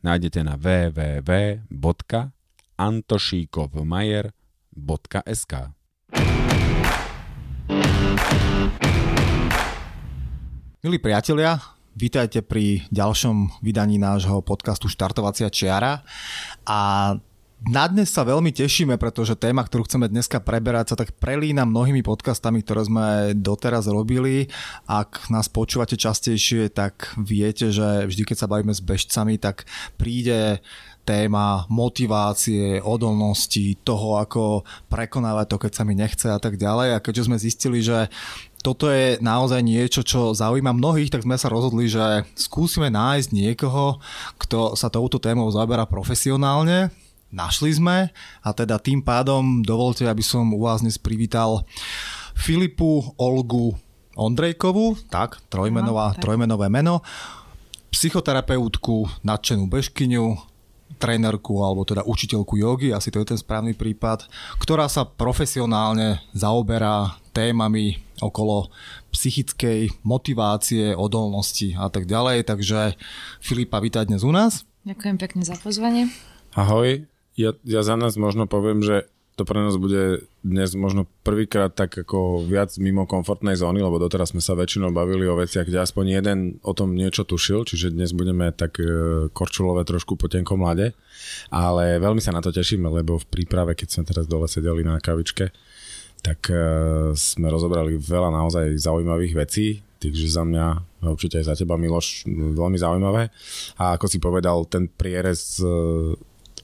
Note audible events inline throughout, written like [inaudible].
nájdete na www.antošíkovmajer.sk Milí priatelia, vítajte pri ďalšom vydaní nášho podcastu Štartovacia čiara. A na dnes sa veľmi tešíme, pretože téma, ktorú chceme dneska preberať, sa tak prelína mnohými podcastami, ktoré sme doteraz robili. Ak nás počúvate častejšie, tak viete, že vždy, keď sa bavíme s bežcami, tak príde téma motivácie, odolnosti, toho, ako prekonávať to, keď sa mi nechce a tak ďalej. A keďže sme zistili, že toto je naozaj niečo, čo zaujíma mnohých, tak sme sa rozhodli, že skúsime nájsť niekoho, kto sa touto témou zaberá profesionálne, Našli sme a teda tým pádom dovolte, aby som u vás dnes privítal Filipu Olgu Ondrejkovú, tak, trojmenová, no, tak. trojmenové meno, psychoterapeutku, nadšenú bežkyňu, trénerku alebo teda učiteľku jogy, asi to je ten správny prípad, ktorá sa profesionálne zaoberá témami okolo psychickej motivácie, odolnosti a tak ďalej. Takže Filipa, vítaj dnes u nás. Ďakujem pekne za pozvanie. Ahoj, ja, ja za nás možno poviem, že to pre nás bude dnes možno prvýkrát tak ako viac mimo komfortnej zóny, lebo doteraz sme sa väčšinou bavili o veciach, kde aspoň jeden o tom niečo tušil, čiže dnes budeme tak e, korčulové trošku po tenkom mlade, ale veľmi sa na to tešíme, lebo v príprave, keď sme teraz dole sedeli na kavičke, tak e, sme rozobrali veľa naozaj zaujímavých vecí, takže za mňa určite aj za teba Miloš veľmi zaujímavé. A ako si povedal, ten prierez e,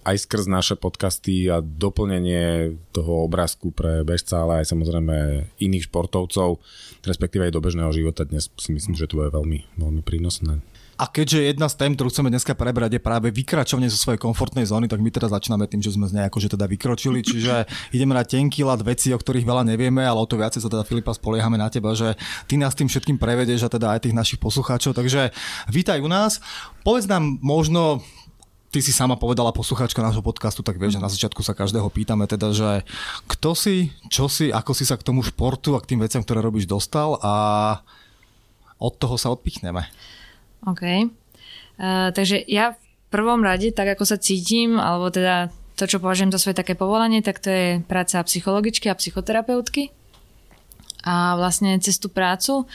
aj skrz naše podcasty a doplnenie toho obrázku pre bežca, ale aj samozrejme iných športovcov, respektíve aj do bežného života dnes si myslím, že to je veľmi, veľmi prínosné. A keďže jedna z tém, ktorú chceme dneska prebrať, je práve vykračovanie zo svojej komfortnej zóny, tak my teraz začíname tým, že sme z nej akože teda vykročili, čiže [laughs] ideme na tenký lat veci, o ktorých veľa nevieme, ale o to viacej sa teda Filipa spoliehame na teba, že ty nás tým všetkým prevedeš a teda aj tých našich poslucháčov. Takže vítaj u nás. Povedz nám možno ty si sama povedala poslucháčka nášho podcastu, tak vieš, že na začiatku sa každého pýtame teda, že kto si, čo si, ako si sa k tomu športu a k tým veciam, ktoré robíš, dostal a od toho sa odpichneme. OK. Uh, takže ja v prvom rade, tak ako sa cítim, alebo teda to, čo považujem za svoje také povolanie, tak to je práca psychologičky a psychoterapeutky. A vlastne cez tú prácu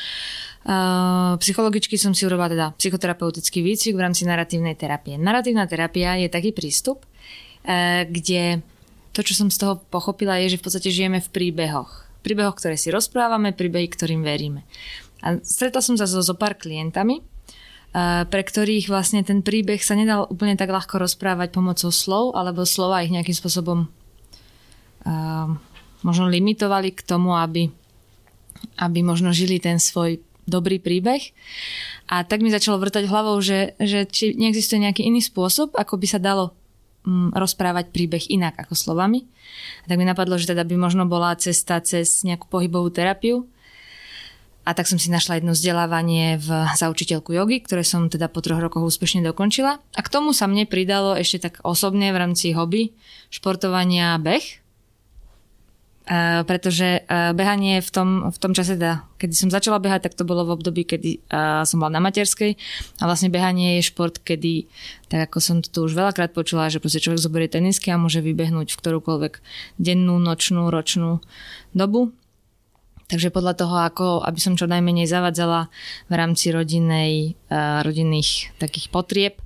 Uh, psychologičky som si urobila teda psychoterapeutický výcvik v rámci narratívnej terapie. Narratívna terapia je taký prístup, uh, kde to, čo som z toho pochopila, je, že v podstate žijeme v príbehoch. Príbehoch, ktoré si rozprávame, príbehy, ktorým veríme. A stretla som sa so, so pár klientami, uh, pre ktorých vlastne ten príbeh sa nedal úplne tak ľahko rozprávať pomocou slov, alebo slova ich nejakým spôsobom možno limitovali k tomu, aby, aby možno žili ten svoj dobrý príbeh. A tak mi začalo vrtať hlavou, že, že či neexistuje nejaký iný spôsob, ako by sa dalo mm, rozprávať príbeh inak ako slovami. A tak mi napadlo, že teda by možno bola cesta cez nejakú pohybovú terapiu. A tak som si našla jedno vzdelávanie v, za učiteľku jogy, ktoré som teda po troch rokoch úspešne dokončila. A k tomu sa mne pridalo ešte tak osobne v rámci hobby športovania beh. Pretože uh, behanie v tom, v tom čase, teda, kedy som začala behať, tak to bolo v období, kedy uh, som bola na materskej a vlastne behanie je šport, kedy, tak ako som to už veľakrát počula, že proste človek zoberie tenisky a môže vybehnúť v ktorúkoľvek dennú, nočnú, ročnú dobu. Takže podľa toho, ako aby som čo najmenej zavadzala v rámci rodinnej, uh, rodinných takých potrieb,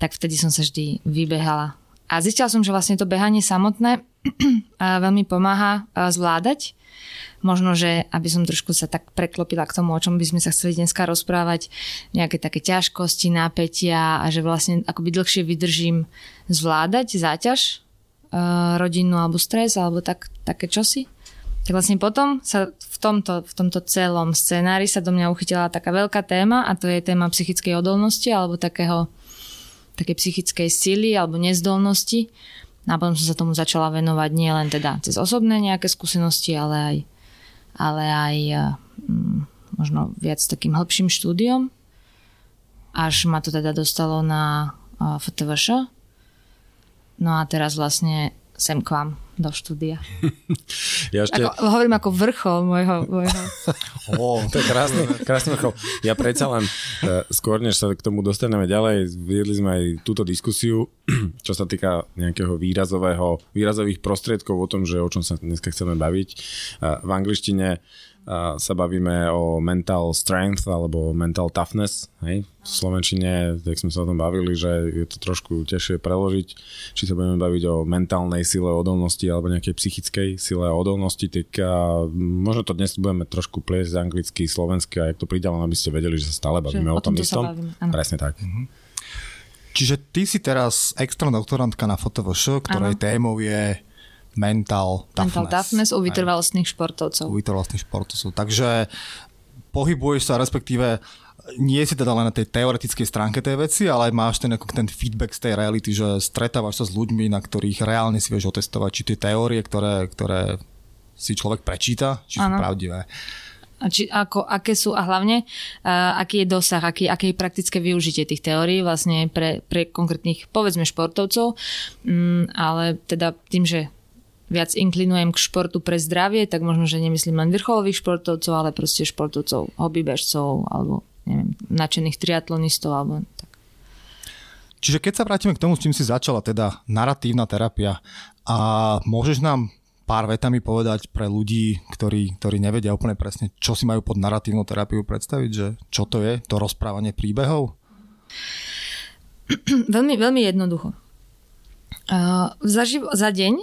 tak vtedy som sa vždy vybehala. A zistila som, že vlastne to behanie samotné [clears throat] veľmi pomáha zvládať. Možno, že aby som trošku sa tak preklopila k tomu, o čom by sme sa chceli dneska rozprávať, nejaké také ťažkosti, nápetia a že vlastne akoby dlhšie vydržím zvládať záťaž rodinnú alebo stres alebo tak, také čosi. Tak vlastne potom sa v tomto, v tomto celom scenári sa do mňa uchytila taká veľká téma a to je téma psychickej odolnosti alebo takého také psychickej sily alebo nezdolnosti a potom som sa tomu začala venovať nie len teda cez osobné nejaké skúsenosti, ale aj, ale aj mm, možno viac takým hĺbším štúdiom. Až ma to teda dostalo na FTVŠ. No a teraz vlastne sem k vám do štúdia. [laughs] Ja ešte... ako, hovorím ako vrchol môjho... môjho... [laughs] oh, to je krásny, krásny vrchol. Ja predsa len, uh, skôr než sa k tomu dostaneme ďalej, viedli sme aj túto diskusiu, [clears throat] čo sa týka nejakého výrazového, výrazových prostriedkov o tom, že o čom sa dneska chceme baviť. Uh, v angličtine sa bavíme o mental strength alebo mental toughness. Hej? V Slovenčine, tak sme sa o tom bavili, že je to trošku ťažšie preložiť, či sa budeme baviť o mentálnej sile odolnosti alebo nejakej psychickej sile odolnosti, tak a možno to dnes budeme trošku pliesť anglicky, slovensky a jak to pridám, aby ste vedeli, že sa stále bavíme že o tom istom. Presne tak. Mhm. Čiže ty si teraz extra doktorantka na FOTVŠ, ktorej ano. témou je mental toughness. Mental toughness u vytrvalostných športovcov. U vytrvalostných športovcov. Takže pohybuješ sa, respektíve nie si teda len na tej teoretickej stránke tej veci, ale máš ten, ako ten feedback z tej reality, že stretávaš sa s ľuďmi, na ktorých reálne si vieš otestovať, či tie teórie, ktoré, ktoré si človek prečíta, či ano. sú pravdivé. A či, ako, aké sú a hlavne uh, aký je dosah, aký, aké je praktické využitie tých teórií vlastne pre, pre konkrétnych povedzme športovcov, um, ale teda tým, že viac inklinujem k športu pre zdravie, tak možno, že nemyslím len vrcholových športovcov, ale proste športovcov, hobbybežcov alebo neviem, nadšených triatlonistov alebo tak. Čiže keď sa vrátime k tomu, s čím si začala, teda naratívna terapia a môžeš nám pár vetami povedať pre ľudí, ktorí, ktorí nevedia úplne presne, čo si majú pod naratívnou terapiu predstaviť, že čo to je, to rozprávanie príbehov? [clears throat] veľmi, veľmi jednoducho. Uh, za, živo, za deň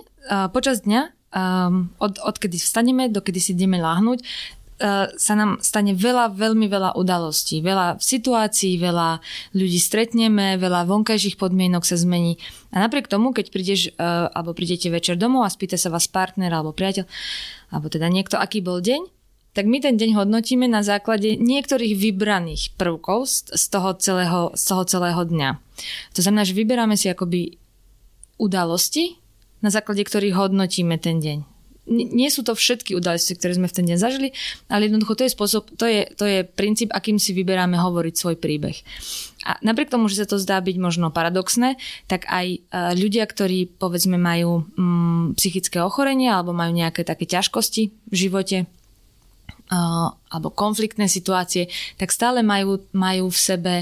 počas dňa, um, od, odkedy vstaneme, dokedy si ideme láhnuť, uh, sa nám stane veľa, veľmi veľa udalostí, veľa situácií, veľa ľudí stretneme, veľa vonkajších podmienok sa zmení. A napriek tomu, keď prídeš, uh, alebo prídete večer domov a spýta sa vás partner alebo priateľ, alebo teda niekto, aký bol deň, tak my ten deň hodnotíme na základe niektorých vybraných prvkov z, toho, celého, z toho celého dňa. To znamená, že vyberáme si akoby udalosti, na základe ktorých hodnotíme ten deň. Nie sú to všetky udalosti, ktoré sme v ten deň zažili, ale jednoducho to je spôsob, to je, to je princíp, akým si vyberáme hovoriť svoj príbeh. A napriek tomu, že sa to zdá byť možno paradoxné, tak aj e, ľudia, ktorí povedzme majú mm, psychické ochorenia alebo majú nejaké také ťažkosti v živote, uh, alebo konfliktné situácie, tak stále majú, majú v sebe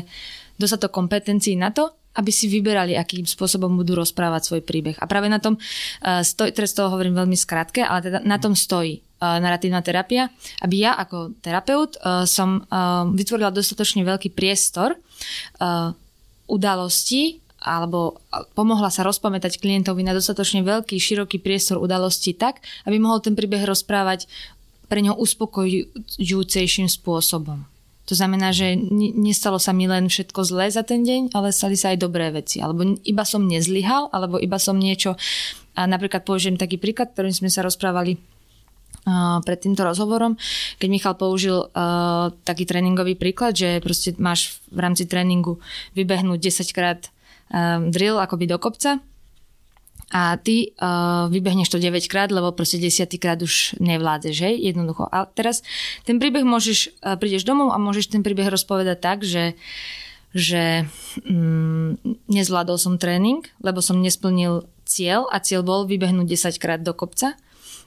dostatok kompetencií na to, aby si vyberali, akým spôsobom budú rozprávať svoj príbeh. A práve na tom, uh, stoj, teraz toho hovorím veľmi skrátke, ale teda na tom stojí uh, narratívna terapia, aby ja ako terapeut uh, som vytvorila dostatočne veľký priestor udalostí alebo pomohla sa rozpamätať klientovi na dostatočne veľký, široký priestor udalostí tak, aby mohol ten príbeh rozprávať pre neho uspokojujúcejším spôsobom. To znamená, že nestalo sa mi len všetko zlé za ten deň, ale stali sa aj dobré veci. Alebo iba som nezlyhal, alebo iba som niečo... A napríklad použijem taký príklad, ktorým sme sa rozprávali pred týmto rozhovorom, keď Michal použil uh, taký tréningový príklad, že proste máš v rámci tréningu vybehnúť 10 krát uh, drill akoby do kopca a ty uh, vybehneš to 9 krát, lebo proste 10 krát už nevládzeš, hej, jednoducho. A teraz ten príbeh môžeš, uh, prídeš domov a môžeš ten príbeh rozpovedať tak, že že mm, nezvládol som tréning, lebo som nesplnil cieľ a cieľ bol vybehnúť 10 krát do kopca.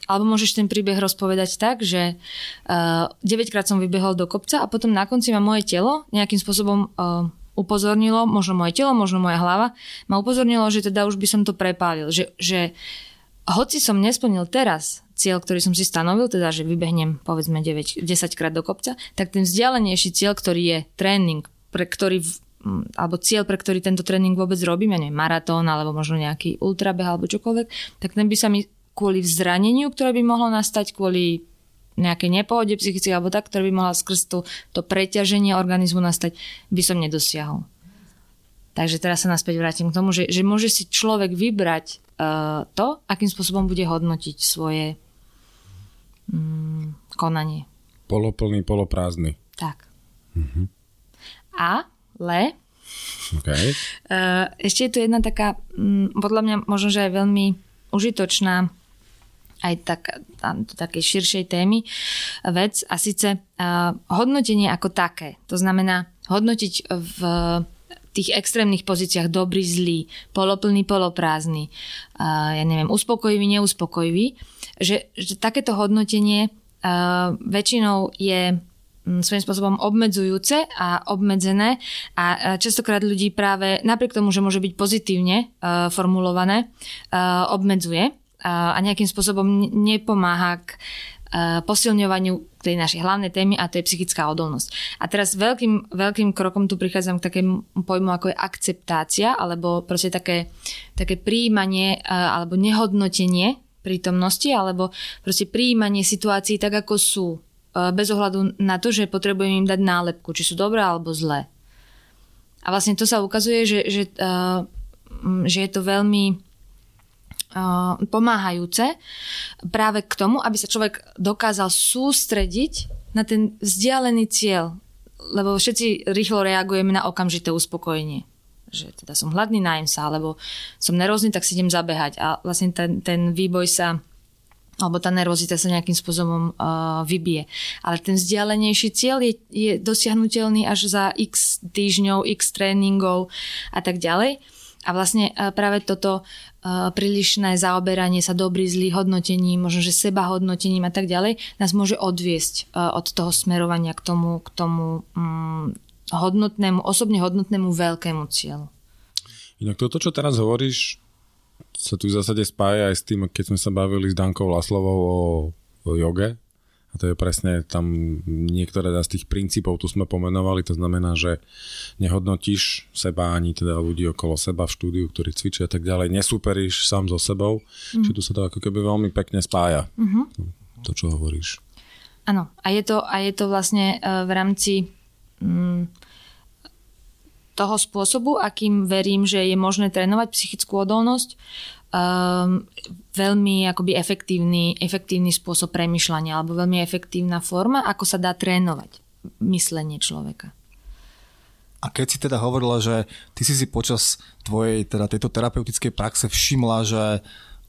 alebo môžeš ten príbeh rozpovedať tak, že uh, 9 krát som vybehol do kopca a potom na konci ma moje telo nejakým spôsobom uh, upozornilo, možno moje telo, možno moja hlava, ma upozornilo, že teda už by som to prepálil. Že, že hoci som nesplnil teraz cieľ, ktorý som si stanovil, teda že vybehnem povedzme 9, 10 krát do kopca, tak ten vzdialenejší cieľ, ktorý je tréning, pre ktorý alebo cieľ, pre ktorý tento tréning vôbec robím, ja neviem, maratón alebo možno nejaký ultrabeh alebo čokoľvek, tak ten by sa mi kvôli zraneniu, ktoré by mohlo nastať, kvôli nejakej nepohode psychickej alebo tak, ktoré by mohla skrz to, to preťaženie organizmu nastať, by som nedosiahol. Takže teraz sa naspäť vrátim k tomu, že, že môže si človek vybrať uh, to, akým spôsobom bude hodnotiť svoje um, konanie. Poloplný, poloprázdny. Tak. Mm-hmm. Ale okay. uh, ešte je tu jedna taká, um, podľa mňa možno, že aj veľmi užitočná aj tak, také širšej témy vec. A síce uh, hodnotenie ako také. To znamená hodnotiť v tých extrémnych pozíciách dobrý, zlý, poloplný, poloprázdny, uh, ja neviem, uspokojivý, neuspokojivý, že, že takéto hodnotenie uh, väčšinou je svojím spôsobom obmedzujúce a obmedzené a častokrát ľudí práve napriek tomu, že môže byť pozitívne uh, formulované, uh, obmedzuje a nejakým spôsobom nepomáha k posilňovaniu tej našej hlavnej témy a to je psychická odolnosť. A teraz veľkým, veľkým krokom tu prichádzam k takému pojmu ako je akceptácia alebo proste také, také príjmanie alebo nehodnotenie prítomnosti alebo proste príjmanie situácií tak ako sú bez ohľadu na to, že potrebujem im dať nálepku, či sú dobré alebo zlé. A vlastne to sa ukazuje, že, že, že je to veľmi pomáhajúce práve k tomu, aby sa človek dokázal sústrediť na ten vzdialený cieľ. Lebo všetci rýchlo reagujeme na okamžité uspokojenie. Že teda som hladný, najem sa, alebo som nervózny, tak si idem zabehať. A vlastne ten, ten výboj sa alebo tá nervozita sa nejakým spôsobom uh, vybije. Ale ten vzdialenejší cieľ je, je dosiahnutelný až za x týždňov, x tréningov a tak ďalej. A vlastne uh, práve toto prílišné zaoberanie sa dobrý, zlý hodnotením, možno, že seba hodnotením a tak ďalej, nás môže odviesť od toho smerovania k tomu, k tomu um, hodnotnému, osobne hodnotnému veľkému cieľu. Inak toto, čo teraz hovoríš, sa tu v zásade spája aj s tým, keď sme sa bavili s Dankou Laslovou o, o joge, to je presne tam niektoré z tých princípov tu sme pomenovali, to znamená, že nehodnotíš seba ani teda ľudí okolo seba v štúdiu, ktorí cvičia a tak ďalej, nesúperíš sám so sebou, mm. čiže tu sa to ako keby veľmi pekne spája, mm-hmm. to, čo hovoríš. Áno, a je to, a je to vlastne e, v rámci mm, toho spôsobu, akým verím, že je možné trénovať psychickú odolnosť, um, veľmi akoby efektívny, efektívny spôsob premyšľania alebo veľmi efektívna forma, ako sa dá trénovať myslenie človeka. A keď si teda hovorila, že ty si si počas tvojej teda tejto terapeutickej praxe všimla, že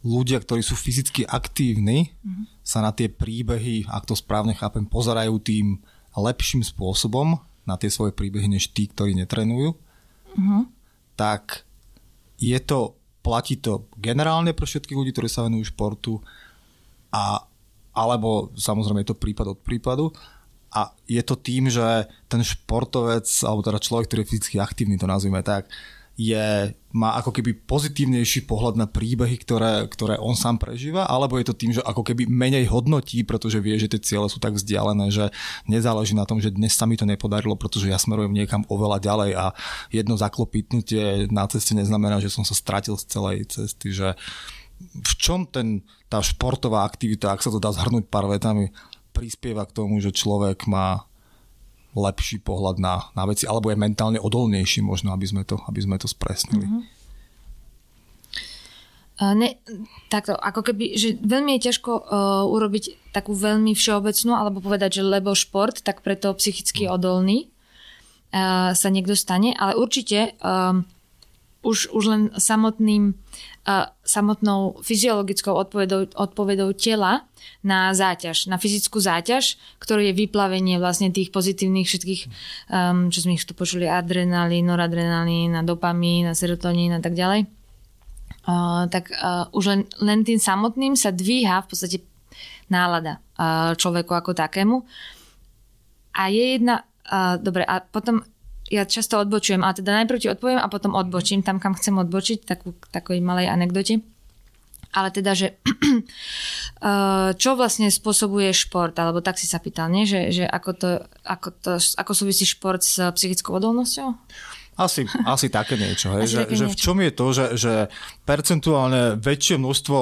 ľudia, ktorí sú fyzicky aktívni, mm-hmm. sa na tie príbehy, ak to správne chápem, pozerajú tým lepším spôsobom na tie svoje príbehy, než tí, ktorí netrenujú, mm-hmm. tak je to platí to generálne pre všetkých ľudí, ktorí sa venujú športu a alebo samozrejme je to prípad od prípadu. A je to tým, že ten športovec alebo teda človek, ktorý je fyzicky aktívny, to nazvime tak, je, má ako keby pozitívnejší pohľad na príbehy, ktoré, ktoré on sám prežíva, alebo je to tým, že ako keby menej hodnotí, pretože vie, že tie ciele sú tak vzdialené, že nezáleží na tom, že dnes sa mi to nepodarilo, pretože ja smerujem niekam oveľa ďalej a jedno zaklopitnutie na ceste neznamená, že som sa stratil z celej cesty, že v čom ten, tá športová aktivita, ak sa to dá zhrnúť pár vetami, prispieva k tomu, že človek má lepší pohľad na, na veci, alebo je mentálne odolnejší možno, aby sme to, aby sme to spresnili. Mm-hmm. Ne, takto, ako keby, že veľmi je ťažko uh, urobiť takú veľmi všeobecnú, alebo povedať, že lebo šport, tak preto psychicky mhm. odolný uh, sa niekto stane, ale určite uh, už, už len samotným, uh, samotnou fyziologickou odpovedou, odpovedou tela na záťaž, na fyzickú záťaž, ktorý je vyplavenie vlastne tých pozitívnych všetkých, um, čo sme ich tu počuli, adrenalín, noradrenalín, dopamín, serotonín a tak ďalej. Uh, tak uh, už len, len tým samotným sa dvíha v podstate nálada človeku ako takému. A je jedna, dobre, a potom ja často odbočujem, a teda najprv ti odpoviem a potom odbočím tam, kam chcem odbočiť, takú, takoj malej anekdote. Ale teda, že [clears throat] čo vlastne spôsobuje šport, alebo tak si sa pýtal, nie? Že, že ako, to, ako, to, ako súvisí šport s psychickou odolnosťou? Asi, asi také niečo. Hej? Asi že, také že niečo. v čom je to, že, že percentuálne väčšie množstvo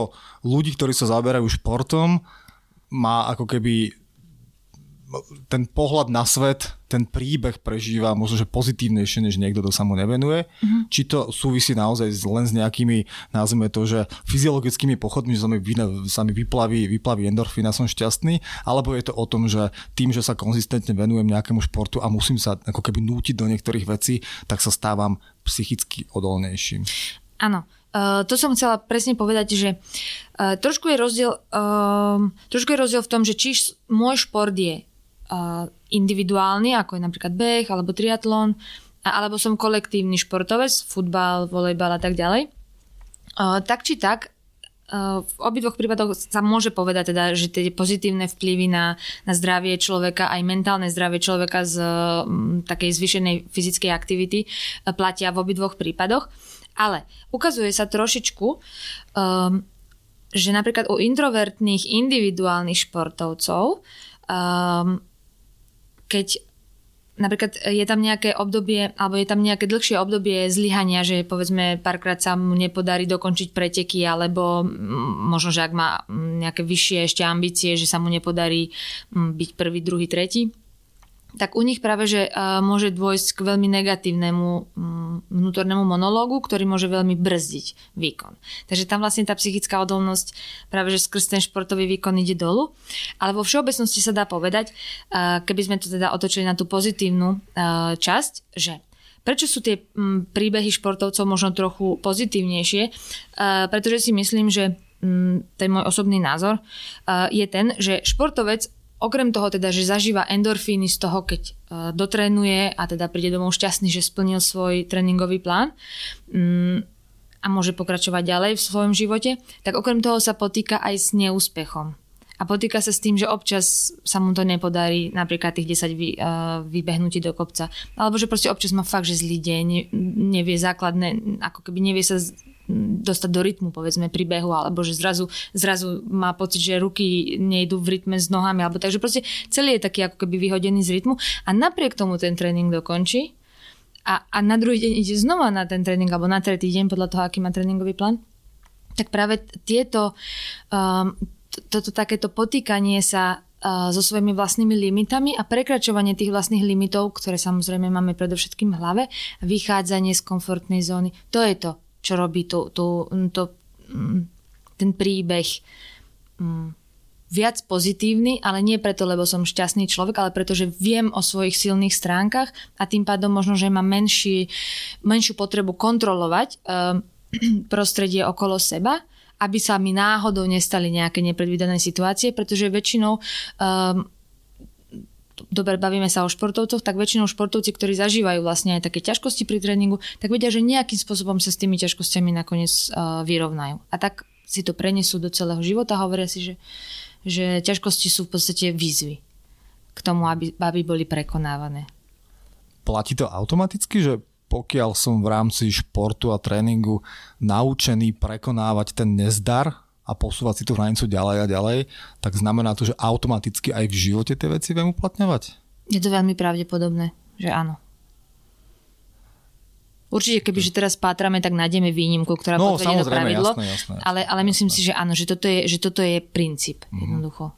ľudí, ktorí sa zaberajú športom, má ako keby ten pohľad na svet, ten príbeh prežíva možno, že pozitívnejšie, než niekto, kto sa mu nevenuje. Mm-hmm. Či to súvisí naozaj len s nejakými, nazvime to, že fyziologickými pochodmi, že sa mi, sa mi vyplaví, vyplaví endorfín a som šťastný, alebo je to o tom, že tým, že sa konzistentne venujem nejakému športu a musím sa ako keby nútiť do niektorých vecí, tak sa stávam psychicky odolnejším. Áno, Uh, to som chcela presne povedať, že uh, trošku, je rozdiel, uh, trošku je rozdiel v tom, že či môj šport je individuálny, ako je napríklad beh alebo triatlon, alebo som kolektívny športovec, futbal, volejbal a tak ďalej. Tak či tak, v obidvoch prípadoch sa môže povedať teda, že tie pozitívne vplyvy na, na zdravie človeka, aj mentálne zdravie človeka z m, takej zvyšenej fyzickej aktivity platia v obidvoch prípadoch. Ale ukazuje sa trošičku, um, že napríklad u introvertných individuálnych športovcov um, keď napríklad je tam nejaké obdobie, alebo je tam nejaké dlhšie obdobie zlyhania, že povedzme párkrát sa mu nepodarí dokončiť preteky, alebo možno, že ak má nejaké vyššie ešte ambície, že sa mu nepodarí byť prvý, druhý, tretí, tak u nich práve, že môže dôjsť k veľmi negatívnemu mm, vnútornému monológu, ktorý môže veľmi brzdiť výkon. Takže tam vlastne tá psychická odolnosť práve, že skrz ten športový výkon ide dolu. Ale vo všeobecnosti sa dá povedať, keby sme to teda otočili na tú pozitívnu časť, že Prečo sú tie mm, príbehy športovcov možno trochu pozitívnejšie? Pretože si myslím, že mm, ten môj osobný názor je ten, že športovec Okrem toho teda, že zažíva endorfíny z toho, keď uh, dotrénuje a teda príde domov šťastný, že splnil svoj tréningový plán um, a môže pokračovať ďalej v svojom živote, tak okrem toho sa potýka aj s neúspechom. A potýka sa s tým, že občas sa mu to nepodarí, napríklad tých 10 vy, uh, vybehnutí do kopca. Alebo že proste občas má fakt, že zlý deň, nevie základné, ako keby nevie sa dostať do rytmu, povedzme, pri behu, alebo že zrazu, zrazu má pocit, že ruky nejdú v rytme s nohami, alebo takže proste celý je taký ako keby vyhodený z rytmu. A napriek tomu ten tréning dokončí. A, a na druhý deň ide znova na ten tréning, alebo na tretí deň podľa toho, aký má tréningový plán, tak práve tieto, um, toto takéto potýkanie sa uh, so svojimi vlastnými limitami a prekračovanie tých vlastných limitov, ktoré samozrejme máme predovšetkým v hlave, vychádzanie z komfortnej zóny, to je to, čo robí to, to, to, mm, ten príbeh mm, viac pozitívny, ale nie preto, lebo som šťastný človek, ale preto, že viem o svojich silných stránkach a tým pádom možno, že mám menší, menšiu potrebu kontrolovať um, [clears throat] prostredie okolo seba, aby sa mi náhodou nestali nejaké nepredvídané situácie, pretože väčšinou um, dobre, bavíme sa o športovcoch, tak väčšinou športovci, ktorí zažívajú vlastne aj také ťažkosti pri tréningu, tak vedia, že nejakým spôsobom sa s tými ťažkosťami nakoniec uh, vyrovnajú. A tak si to prenesú do celého života, hovoria si, že, že ťažkosti sú v podstate výzvy k tomu, aby, aby boli prekonávané. Platí to automaticky, že pokiaľ som v rámci športu a tréningu naučený prekonávať ten nezdar, a posúvať si tú hranicu ďalej a ďalej, tak znamená to, že automaticky aj v živote tie veci viem uplatňovať? Je to veľmi pravdepodobné, že áno. Určite, keby že teraz pátrame, tak nájdeme výnimku, ktorá no, potvrdí to pravidlo. Jasné, jasné, jasné, ale, ale myslím jasné. si, že áno, že toto je, že toto je princíp, mm. jednoducho.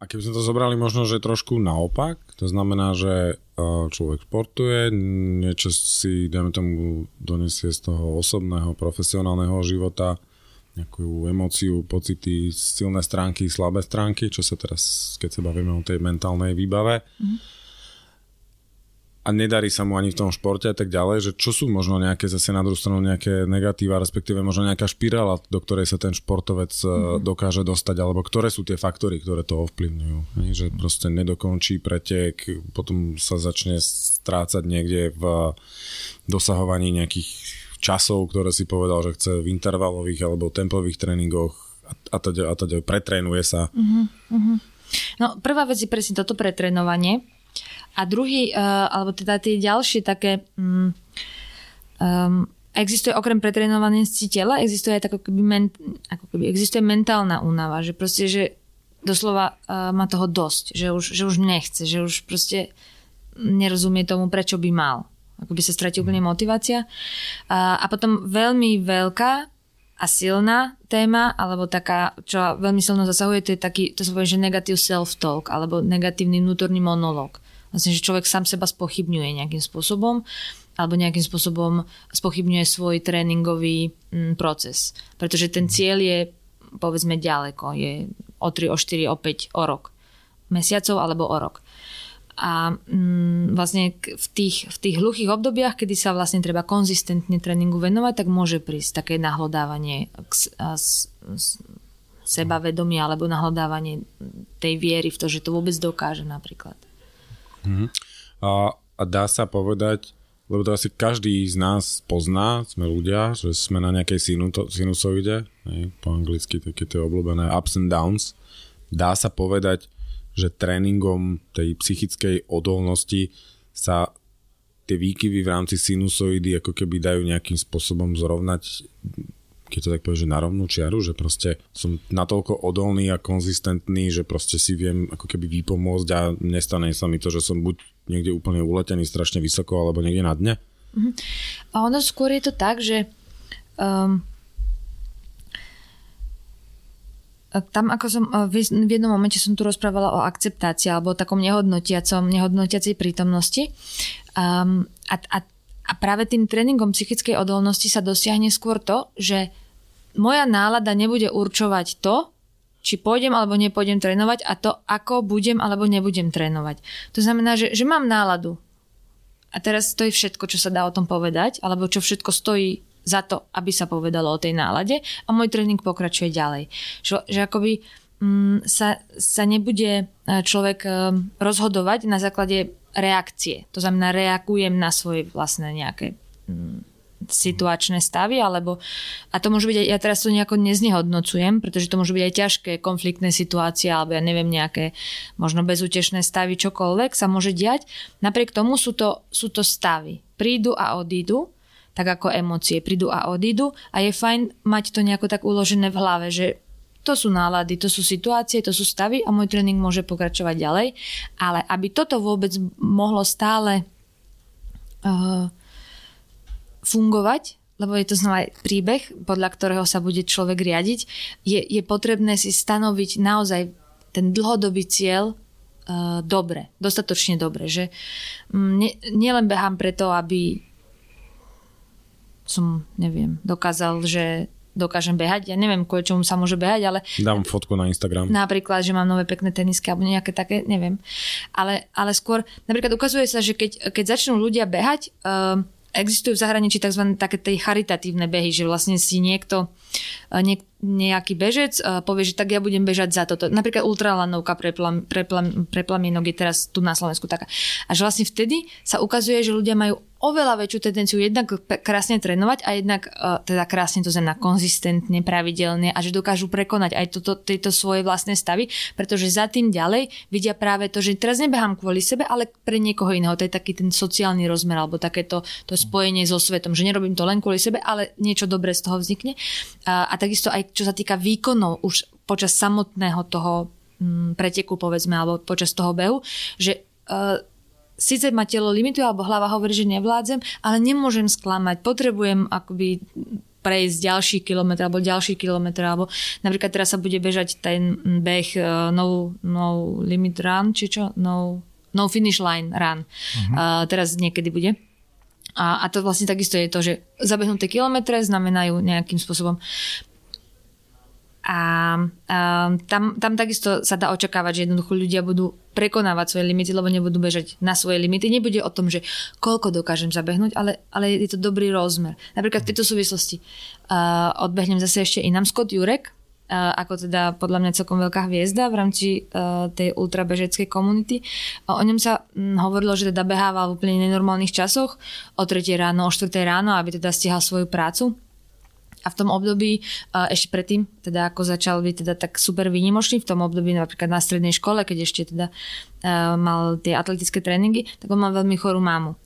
A keby sme to zobrali možno, že trošku naopak, to znamená, že e, človek športuje, niečo si, dajme tomu, donesie z toho osobného, profesionálneho života, nejakú emóciu, pocity, silné stránky, slabé stránky, čo sa teraz, keď sa bavíme o tej mentálnej výbave. Mm. A nedarí sa mu ani v tom športe a tak ďalej, že čo sú možno nejaké zase na druhú stranu nejaké negatíva, respektíve možno nejaká špirála, do ktorej sa ten športovec mm. dokáže dostať, alebo ktoré sú tie faktory, ktoré to ovplyvňujú. Že proste nedokončí pretek, potom sa začne strácať niekde v dosahovaní nejakých časov, ktoré si povedal, že chce v intervalových alebo tempových tréningoch a to, a to pretrénuje sa. Uh-huh. No prvá vec je presne toto pretrénovanie a druhý, uh, alebo teda tie ďalšie také um, um, existuje okrem pretrénovanosti tela, existuje aj tako keby, men, ako keby existuje mentálna únava, že proste, že doslova uh, má toho dosť, že už, že už nechce, že už proste nerozumie tomu, prečo by mal. Ako by sa stratí úplne motivácia. A, a potom veľmi veľká a silná téma, alebo taká, čo veľmi silno zasahuje, to je taký, to sa povie, že negatív self-talk, alebo negatívny vnútorný monológ. Vlastne, že človek sám seba spochybňuje nejakým spôsobom alebo nejakým spôsobom spochybňuje svoj tréningový mm, proces. Pretože ten cieľ je povedzme ďaleko, je o 3, o 4, o 5, o rok. Mesiacov alebo o rok. A mm, vlastne v tých, v tých hluchých obdobiach, kedy sa vlastne treba konzistentne tréningu venovať, tak môže prísť také nahlodávanie k, a, s, s, sebavedomia alebo nahlodávanie tej viery v to, že to vôbec dokáže napríklad. Mm-hmm. A, a dá sa povedať, lebo to asi každý z nás pozná, sme ľudia, že sme na nejakej sinusoide, hej, po anglicky také tie obľúbené ups and downs. Dá sa povedať, že tréningom tej psychickej odolnosti sa tie výkyvy v rámci sinusoidy ako keby dajú nejakým spôsobom zrovnať keď to tak povie, že na rovnú čiaru, že proste som natoľko odolný a konzistentný, že proste si viem ako keby vypomôcť a nestane sa mi to, že som buď niekde úplne uletený strašne vysoko alebo niekde na dne. Uh-huh. A ono skôr je to tak, že um, tam ako som v jednom momente som tu rozprávala o akceptácii alebo o takom nehodnotiacom, nehodnotiacej prítomnosti um, a, a a práve tým tréningom psychickej odolnosti sa dosiahne skôr to, že moja nálada nebude určovať to, či pôjdem alebo nepôjdem trénovať a to, ako budem alebo nebudem trénovať. To znamená, že, že mám náladu. A teraz to je všetko, čo sa dá o tom povedať, alebo čo všetko stojí za to, aby sa povedalo o tej nálade a môj tréning pokračuje ďalej. Že, že akoby mm, sa, sa nebude e, človek e, rozhodovať na základe reakcie. To znamená, reagujem na svoje vlastné nejaké mm, situačné stavy, alebo a to môže byť aj, ja teraz to nejako neznehodnocujem, pretože to môže byť aj ťažké konfliktné situácie, alebo ja neviem, nejaké možno bezútešné stavy, čokoľvek sa môže diať. Napriek tomu sú to, sú to stavy. Prídu a odídu, tak ako emócie prídu a odídu a je fajn mať to nejako tak uložené v hlave, že to sú nálady, to sú situácie, to sú stavy a môj tréning môže pokračovať ďalej. Ale aby toto vôbec mohlo stále uh, fungovať, lebo je to znova príbeh, podľa ktorého sa bude človek riadiť, je, je potrebné si stanoviť naozaj ten dlhodobý cieľ uh, dobre, dostatočne dobre. Že ne, nielen behám preto, aby som, neviem, dokázal, že dokážem behať. Ja neviem, kvôli čomu sa môže behať, ale... Dám fotku na Instagram. Napríklad, že mám nové pekné tenisky alebo nejaké také, neviem. Ale, ale skôr, napríklad ukazuje sa, že keď, keď začnú ľudia behať, uh, existujú v zahraničí tzv. také tej charitatívne behy, že vlastne si niekto, uh, niek, nejaký bežec uh, povie, že tak ja budem bežať za toto. Napríklad ultralanovka pre, plam, pre, plam, pre plamienok je teraz tu na Slovensku taká. A že vlastne vtedy sa ukazuje, že ľudia majú oveľa väčšiu tendenciu jednak krásne trénovať a jednak uh, teda krásne to znamená konzistentne, pravidelne a že dokážu prekonať aj toto, tieto svoje vlastné stavy, pretože za tým ďalej vidia práve to, že teraz nebehám kvôli sebe, ale pre niekoho iného. To je taký ten sociálny rozmer alebo takéto to spojenie so svetom, že nerobím to len kvôli sebe, ale niečo dobré z toho vznikne. A, a takisto aj čo sa týka výkonov už počas samotného toho mm, preteku, povedzme, alebo počas toho behu, že uh, síce ma telo limituje, alebo hlava hovorí, že nevládzem, ale nemôžem sklamať. Potrebujem akoby prejsť ďalší kilometr alebo ďalší kilometr, alebo napríklad teraz sa bude bežať ten beh uh, no, no limit run, či čo? No, no finish line run. Uh-huh. Uh, teraz niekedy bude. A, a to vlastne takisto je to, že zabehnuté kilometre znamenajú nejakým spôsobom a, a tam, tam takisto sa dá očakávať, že jednoducho ľudia budú prekonávať svoje limity, lebo nebudú bežať na svoje limity. Nebude o tom, že koľko dokážem zabehnúť, ale, ale je to dobrý rozmer. Napríklad v tejto súvislosti uh, odbehnem zase ešte inám Scott Jurek, uh, ako teda podľa mňa celkom veľká hviezda v rámci uh, tej ultrabežeckej komunity. O ňom sa um, hovorilo, že teda behával v úplne nenormálnych časoch, o 3 ráno, o 4 ráno, aby teda stihal svoju prácu A v tom období, ešte predtým, teda ako začal byť teda tak super výnimočný, v tom období napríklad na strednej škole, keď ešte teda mal tie atletické tréningy, tak on mal veľmi chorú mámu.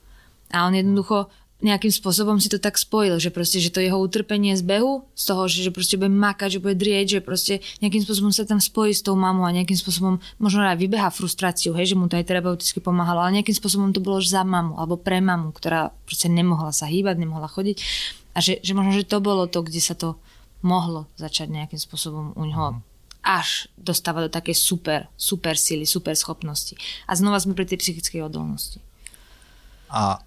A on jednoducho nejakým spôsobom si to tak spojil, že proste, že to jeho utrpenie z behu, z toho, že, že proste bude makať, že bude drieť, že proste nejakým spôsobom sa tam spojí s tou mamou a nejakým spôsobom možno aj vybeha frustráciu, hej, že mu to aj terapeuticky pomáhalo, ale nejakým spôsobom to bolo za mamu alebo pre mamu, ktorá proste nemohla sa hýbať, nemohla chodiť a že, že možno, že to bolo to, kde sa to mohlo začať nejakým spôsobom u ňoho mm. až dostávať do takej super, super sily, super schopnosti. A znova sme pri tej psychickej odolnosti. A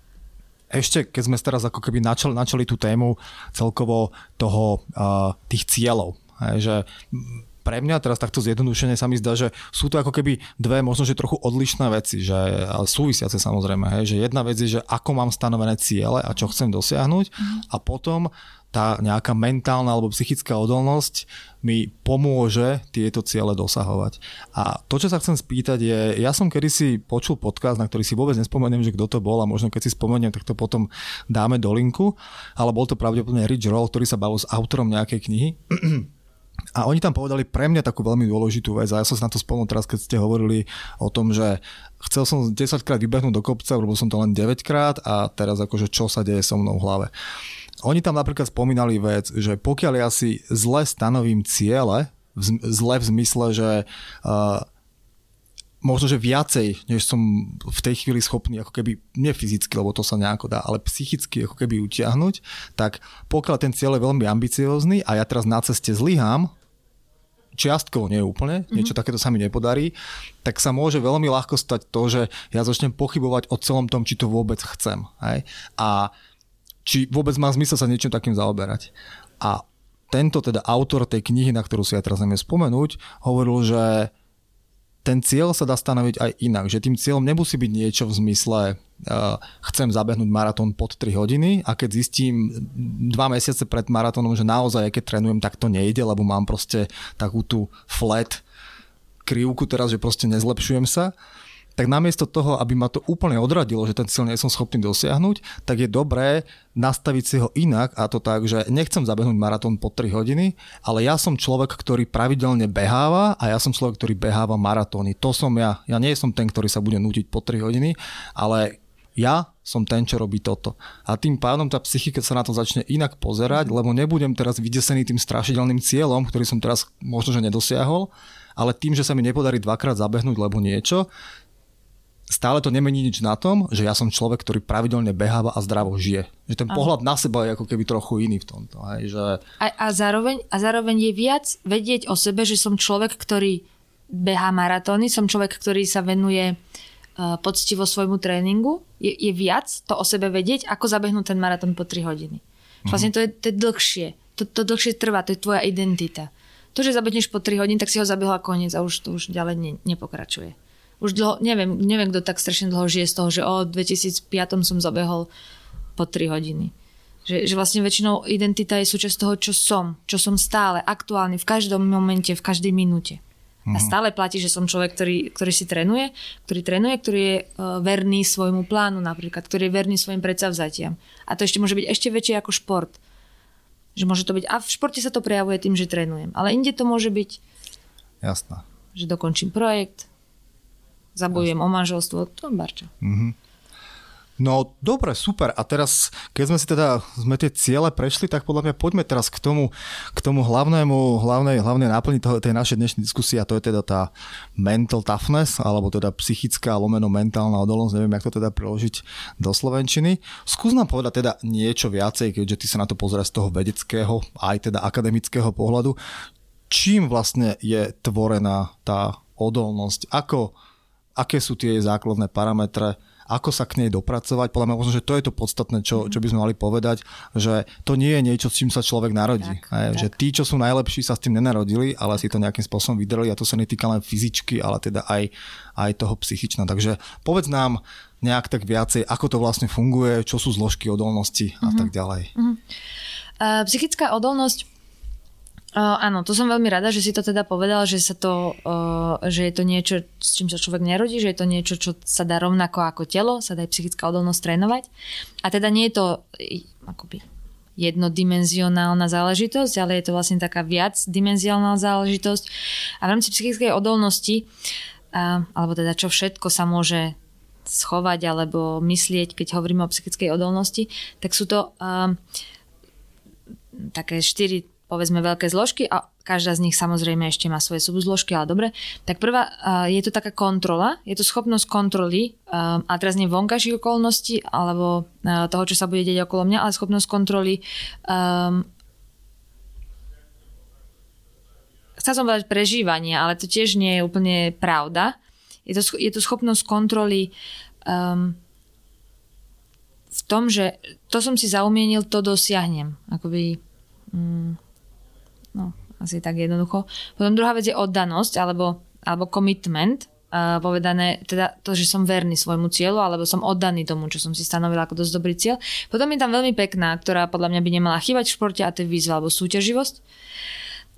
ešte, keď sme teraz ako keby načali, načali tú tému celkovo toho, uh, tých cieľov, že pre mňa teraz takto zjednodušene sa mi zdá, že sú to ako keby dve možno, že trochu odlišné veci, že, ale súvisiace samozrejme, hej, že jedna vec je, že ako mám stanovené ciele a čo chcem dosiahnuť mm. a potom tá nejaká mentálna alebo psychická odolnosť mi pomôže tieto ciele dosahovať. A to, čo sa chcem spýtať je, ja som kedysi počul podcast, na ktorý si vôbec nespomeniem, že kto to bol a možno keď si spomeniem, tak to potom dáme do linku, ale bol to pravdepodobne Rich Roll, ktorý sa bavil s autorom nejakej knihy. A oni tam povedali pre mňa takú veľmi dôležitú vec a ja som sa na to spomenul teraz, keď ste hovorili o tom, že chcel som 10 krát vybehnúť do kopca, robil som to len 9 krát a teraz akože čo sa deje so mnou v hlave. Oni tam napríklad spomínali vec, že pokiaľ ja si zle stanovím ciele, zle v zmysle, že uh, možno, že viacej, než som v tej chvíli schopný, ako keby, nie fyzicky, lebo to sa nejako dá, ale psychicky ako keby utiahnuť, tak pokiaľ ten cieľ je veľmi ambiciózny a ja teraz na ceste zlyhám, čiastkovo nie úplne, mm-hmm. niečo takéto sa mi nepodarí, tak sa môže veľmi ľahko stať to, že ja začnem pochybovať o celom tom, či to vôbec chcem. Hej? A či vôbec má zmysel sa niečím takým zaoberať. A tento teda autor tej knihy, na ktorú si ja teraz neviem spomenúť, hovoril, že ten cieľ sa dá stanoviť aj inak, že tým cieľom nemusí byť niečo v zmysle uh, chcem zabehnúť maratón pod 3 hodiny a keď zistím dva mesiace pred maratónom, že naozaj keď trénujem, tak to nejde, lebo mám proste takú tú flat krivku teraz, že proste nezlepšujem sa, tak namiesto toho, aby ma to úplne odradilo, že ten cieľ nie som schopný dosiahnuť, tak je dobré nastaviť si ho inak a to tak, že nechcem zabehnúť maratón po 3 hodiny, ale ja som človek, ktorý pravidelne beháva a ja som človek, ktorý beháva maratóny. To som ja. Ja nie som ten, ktorý sa bude nutiť po 3 hodiny, ale ja som ten, čo robí toto. A tým pádom tá psychika sa na to začne inak pozerať, lebo nebudem teraz vydesený tým strašidelným cieľom, ktorý som teraz možno, že nedosiahol, ale tým, že sa mi nepodarí dvakrát zabehnúť, lebo niečo, stále to nemení nič na tom, že ja som človek, ktorý pravidelne beháva a zdravo žije. Že ten pohľad na seba je ako keby trochu iný v tomto. Hej, že... a, a, zároveň, a zároveň je viac vedieť o sebe, že som človek, ktorý behá maratóny, som človek, ktorý sa venuje uh, poctivo svojmu tréningu. Je, je viac to o sebe vedieť, ako zabehnúť ten maratón po 3 hodiny. Mm-hmm. Vlastne to je, to je dlhšie. To, to dlhšie trvá, to je tvoja identita. To, že zabehneš po 3 hodiny, tak si ho zabehla koniec a už to už ďalej ne, nepokračuje už dlho, neviem, neviem, kto tak strašne dlho žije z toho, že o 2005 som zabehol po 3 hodiny. Že, že vlastne väčšinou identita je súčasť toho, čo som, čo som stále, aktuálne, v každom momente, v každej minúte. Mm-hmm. A mhm. stále platí, že som človek, ktorý, ktorý si trénuje, ktorý trénuje, ktorý je uh, verný svojmu plánu napríklad, ktorý je verný svojim predsavzatiam. A to ešte môže byť ešte väčšie ako šport. Že môže to byť, a v športe sa to prejavuje tým, že trénujem. Ale inde to môže byť, Jasná. že dokončím projekt, zabojujem o manželstvo, to barčo. Mm-hmm. No dobre, super. A teraz, keď sme si teda sme tie ciele prešli, tak podľa mňa poďme teraz k tomu, k tomu hlavnému, hlavnej, hlavnej náplni toho, tej našej dnešnej diskusie a to je teda tá mental toughness, alebo teda psychická lomeno mentálna odolnosť, neviem, jak to teda preložiť do slovenčiny. Skús nám povedať teda niečo viacej, keďže ty sa na to pozeráš z toho vedeckého, aj teda akademického pohľadu. Čím vlastne je tvorená tá odolnosť? Ako, aké sú tie základné parametre, ako sa k nej dopracovať. Podľa mňa možno, že to je to podstatné, čo, čo by sme mali povedať, že to nie je niečo, s čím sa človek narodí. Tak, aj, tak. Že tí, čo sú najlepší, sa s tým nenarodili, ale si to nejakým spôsobom vydreli a to sa netýka len fyzičky, ale teda aj, aj toho psychična. Takže povedz nám nejak tak viacej, ako to vlastne funguje, čo sú zložky odolnosti a mm-hmm. tak ďalej. Mm-hmm. Psychická odolnosť Uh, áno, to som veľmi rada, že si to teda povedal, že, sa to, uh, že je to niečo, s čím sa človek nerodí, že je to niečo, čo sa dá rovnako ako telo, sa dá aj psychická odolnosť trénovať. A teda nie je to akoby jednodimenzionálna záležitosť, ale je to vlastne taká viacdimenzionálna záležitosť. A v rámci psychickej odolnosti, a, alebo teda čo všetko sa môže schovať alebo myslieť, keď hovoríme o psychickej odolnosti, tak sú to a, také štyri povedzme veľké zložky a každá z nich samozrejme ešte má svoje subzložky, ale dobre. Tak prvá je to taká kontrola, je to schopnosť kontroly a teraz nie vonkajších okolností alebo toho, čo sa bude deť okolo mňa, ale schopnosť kontroly um, chcel som povedať prežívanie, ale to tiež nie je úplne pravda. Je to, je to schopnosť kontroly um, v tom, že to som si zaumienil, to dosiahnem. Akoby, um, asi tak jednoducho. Potom druhá vec je oddanosť alebo, alebo commitment, uh, povedané, teda to, že som verný svojmu cieľu, alebo som oddaný tomu, čo som si stanovila ako dosť dobrý cieľ. Potom je tam veľmi pekná, ktorá podľa mňa by nemala chýbať v športe a to je výzva alebo súťaživosť.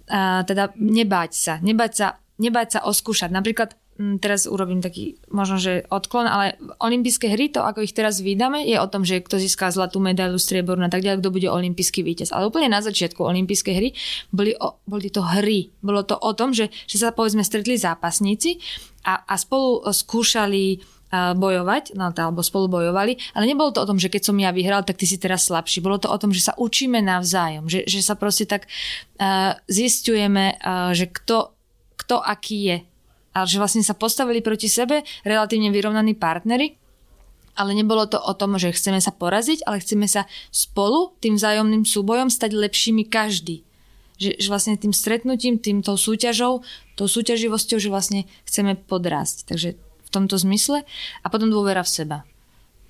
Uh, teda nebáť sa, nebáť sa, nebáť sa oskúšať. Napríklad teraz urobím taký možno, že odklon, ale olympijské hry, to ako ich teraz vydáme, je o tom, že kto získa zlatú medailu, striebornú a tak ďalej, kto bude olympijský víťaz. Ale úplne na začiatku olympijské hry boli, o, boli to hry. Bolo to o tom, že, že sa povedzme stretli zápasníci a, a spolu skúšali bojovať, no, alebo spolu bojovali, ale nebolo to o tom, že keď som ja vyhral, tak ty si teraz slabší. Bolo to o tom, že sa učíme navzájom, že, že sa proste tak uh, zistujeme, uh, že kto, kto aký je a že vlastne sa postavili proti sebe relatívne vyrovnaní partnery, ale nebolo to o tom, že chceme sa poraziť, ale chceme sa spolu tým vzájomným súbojom stať lepšími každý. Že, že vlastne tým stretnutím, tým tou súťažou, tou súťaživosťou, že vlastne chceme podrásť. Takže v tomto zmysle. A potom dôvera v seba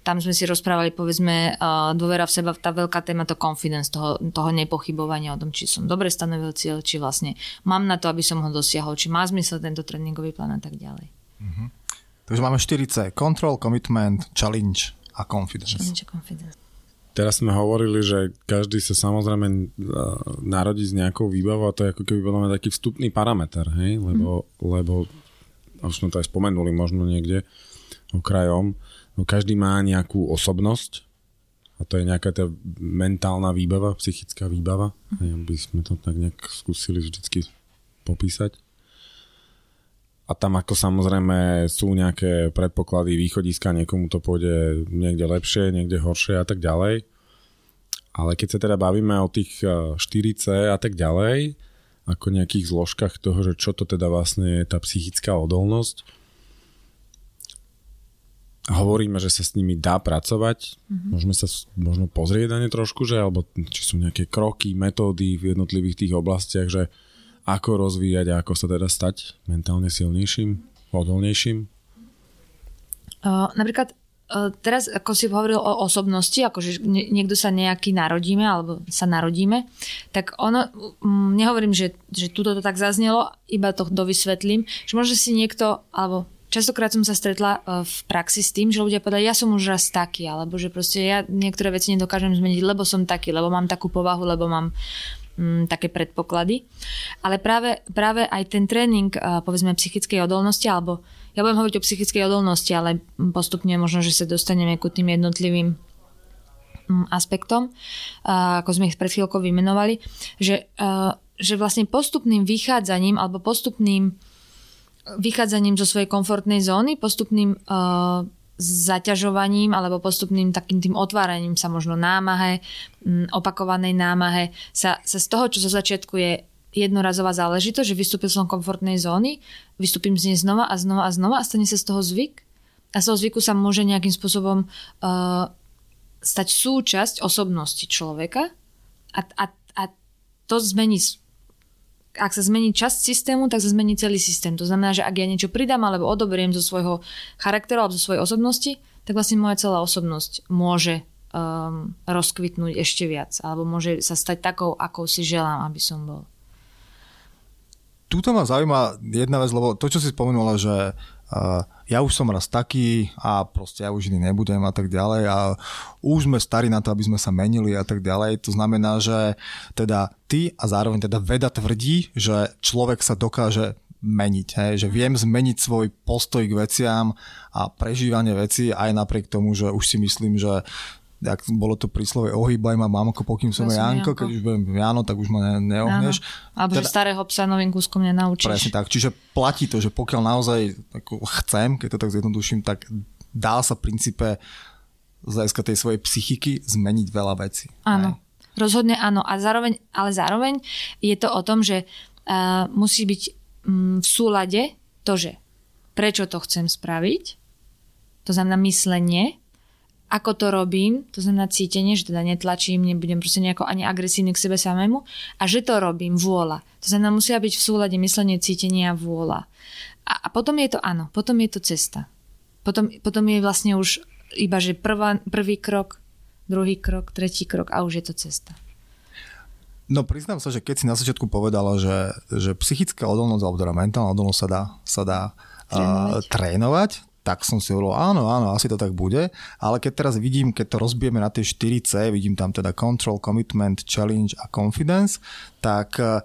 tam sme si rozprávali, povedzme, uh, dôvera v seba, tá veľká téma, to confidence, toho, toho nepochybovania o tom, či som dobre stanovil cieľ, či vlastne mám na to, aby som ho dosiahol, či má zmysel tento tréningový plán a tak ďalej. Uh-huh. Takže máme 4C. Control, commitment, challenge a confidence. Challenge a confidence. Teraz sme hovorili, že každý sa samozrejme uh, narodí s nejakou výbavou a to je ako keby bol taký vstupný parameter, hej? Lebo, mm. lebo už sme to aj spomenuli možno niekde okrajom, No každý má nejakú osobnosť a to je nejaká tá mentálna výbava, psychická výbava. Ja by sme to tak nejak skúsili vždycky popísať. A tam ako samozrejme sú nejaké predpoklady, východiska, niekomu to pôjde niekde lepšie, niekde horšie a tak ďalej. Ale keď sa teda bavíme o tých 4C a tak ďalej, ako nejakých zložkách toho, že čo to teda vlastne je tá psychická odolnosť, hovoríme, že sa s nimi dá pracovať. Mm-hmm. Môžeme sa možno pozrieť na ne trošku, že alebo či sú nejaké kroky, metódy v jednotlivých tých oblastiach, že ako rozvíjať a ako sa teda stať mentálne silnejším, odolnejším? Uh, napríklad uh, teraz, ako si hovoril o osobnosti, ako že niekto sa nejaký narodíme alebo sa narodíme, tak ono, um, nehovorím, že, že tuto to tak zaznelo, iba to dovysvetlím, že možno si niekto, alebo Častokrát som sa stretla e, v praxi s tým, že ľudia povedali, ja som už raz taký, alebo že proste ja niektoré veci nedokážem zmeniť, lebo som taký, lebo mám takú povahu, lebo mám mm, také predpoklady. Ale práve, práve aj ten tréning, e, povedzme, psychickej odolnosti, alebo ja budem hovoriť o psychickej odolnosti, ale postupne možno, že sa dostaneme ku tým jednotlivým mm, aspektom, ako sme ich pred chvíľkou vymenovali, že, e, že vlastne postupným vychádzaním alebo postupným vychádzaním zo svojej komfortnej zóny, postupným uh, zaťažovaním alebo postupným takým tým otváraním sa možno námahe, um, opakovanej námahe, sa, sa z toho, čo zo začiatku je jednorazová záležitosť, že vystúpil som komfortnej zóny, vystúpim z nej znova a znova a znova a stane sa z toho zvyk. A z toho zvyku sa môže nejakým spôsobom uh, stať súčasť osobnosti človeka a, a, a to zmení ak sa zmení časť systému, tak sa zmení celý systém. To znamená, že ak ja niečo pridám alebo odoberiem zo svojho charakteru alebo zo svojej osobnosti, tak vlastne moja celá osobnosť môže um, rozkvitnúť ešte viac alebo môže sa stať takou, akou si želám, aby som bol. Tuto ma zaujíma jedna vec, lebo to, čo si spomenula, že uh, ja už som raz taký a proste ja už iný nebudem a tak ďalej a už sme starí na to, aby sme sa menili a tak ďalej. To znamená, že teda ty a zároveň teda veda tvrdí, že človek sa dokáže meniť, hej? že viem zmeniť svoj postoj k veciam a prežívanie veci aj napriek tomu, že už si myslím, že ak bolo to príslove ohýbaj ma mamko, pokým som ja Janko, keď už budem Jano, tak už ma ne, neohneš. Alebo teda, že starého psa novým kúskom nenaučíš. Presne tak, čiže platí to, že pokiaľ naozaj ako chcem, keď to tak zjednoduším, tak dá sa v princípe z hľadiska tej svojej psychiky zmeniť veľa vecí. Áno, aj. rozhodne áno. A zároveň, ale zároveň je to o tom, že uh, musí byť um, v súlade to, že prečo to chcem spraviť, to znamená myslenie, ako to robím, to znamená cítenie, že teda netlačím, nebudem proste nejako ani agresívny k sebe samému a že to robím, vôľa. To znamená, musia byť v súlade myslenie, cítenie a vôľa. A, a potom je to áno, potom je to cesta. Potom, potom je vlastne už iba, že prvá, prvý krok, druhý krok, tretí krok a už je to cesta. No priznám sa, že keď si na začiatku povedala, že, že psychická odolnosť alebo teda mentálna odolnosť sa dá, sa dá trénovať. Uh, trénovať, tak som si hovoril, áno, áno, asi to tak bude, ale keď teraz vidím, keď to rozbijeme na tie 4C, vidím tam teda Control, Commitment, Challenge a Confidence, tak uh,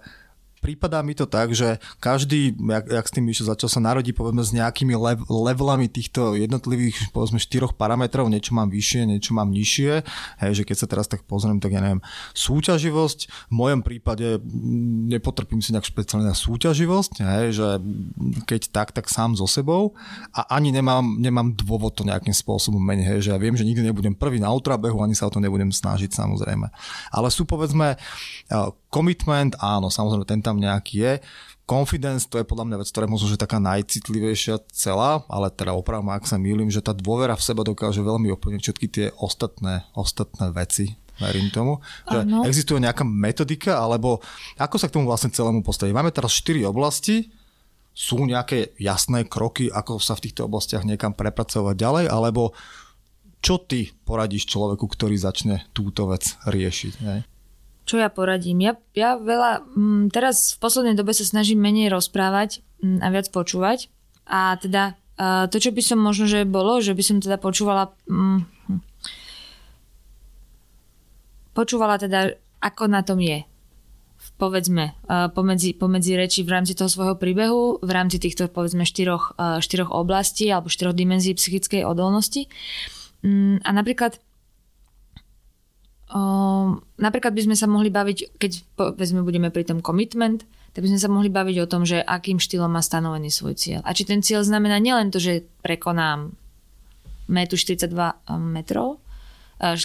prípadá mi to tak, že každý, jak, jak s tým Mišo začal sa narodí povedzme s nejakými lev, levelami týchto jednotlivých povedzme štyroch parametrov, niečo mám vyššie, niečo mám nižšie, hej, že keď sa teraz tak pozriem, tak ja neviem, súťaživosť, v mojom prípade nepotrpím si nejak špeciálne na súťaživosť, hej, že keď tak, tak sám so sebou. A ani nemám, nemám dôvod to nejakým spôsobom meniť, hej, že ja viem, že nikdy nebudem prvý na ultrabehu, ani sa o to nebudem snažiť samozrejme. Ale sú povedzme Commitment, áno, samozrejme, ten tam nejaký je. Confidence, to je podľa mňa vec, ktorá je možno, že taká najcitlivejšia celá, ale teda opravom, ak sa mýlim, že tá dôvera v seba dokáže veľmi oplniť všetky tie ostatné, ostatné veci. Verím tomu. Že ano. existuje nejaká metodika, alebo ako sa k tomu vlastne celému postaviť? Máme teraz 4 oblasti, sú nejaké jasné kroky, ako sa v týchto oblastiach niekam prepracovať ďalej, alebo čo ty poradíš človeku, ktorý začne túto vec riešiť? Ne? Čo ja poradím? Ja, ja veľa, m, mm, teraz v poslednej dobe sa snažím menej rozprávať m, mm, a viac počúvať. A teda a to, čo by som možno, že bolo, že by som teda počúvala m, hm, počúvala teda, ako na tom je. Povedzme, pomedzi, pomedzi reči v rámci toho svojho príbehu, v rámci týchto povedzme štyroch, štyroch oblastí alebo štyroch dimenzií psychickej odolnosti. Mm, a napríklad Um, napríklad by sme sa mohli baviť, keď povedzme budeme pri tom commitment, tak by sme sa mohli baviť o tom, že akým štýlom má stanovený svoj cieľ. A či ten cieľ znamená nielen to, že prekonám metu 42 metrov,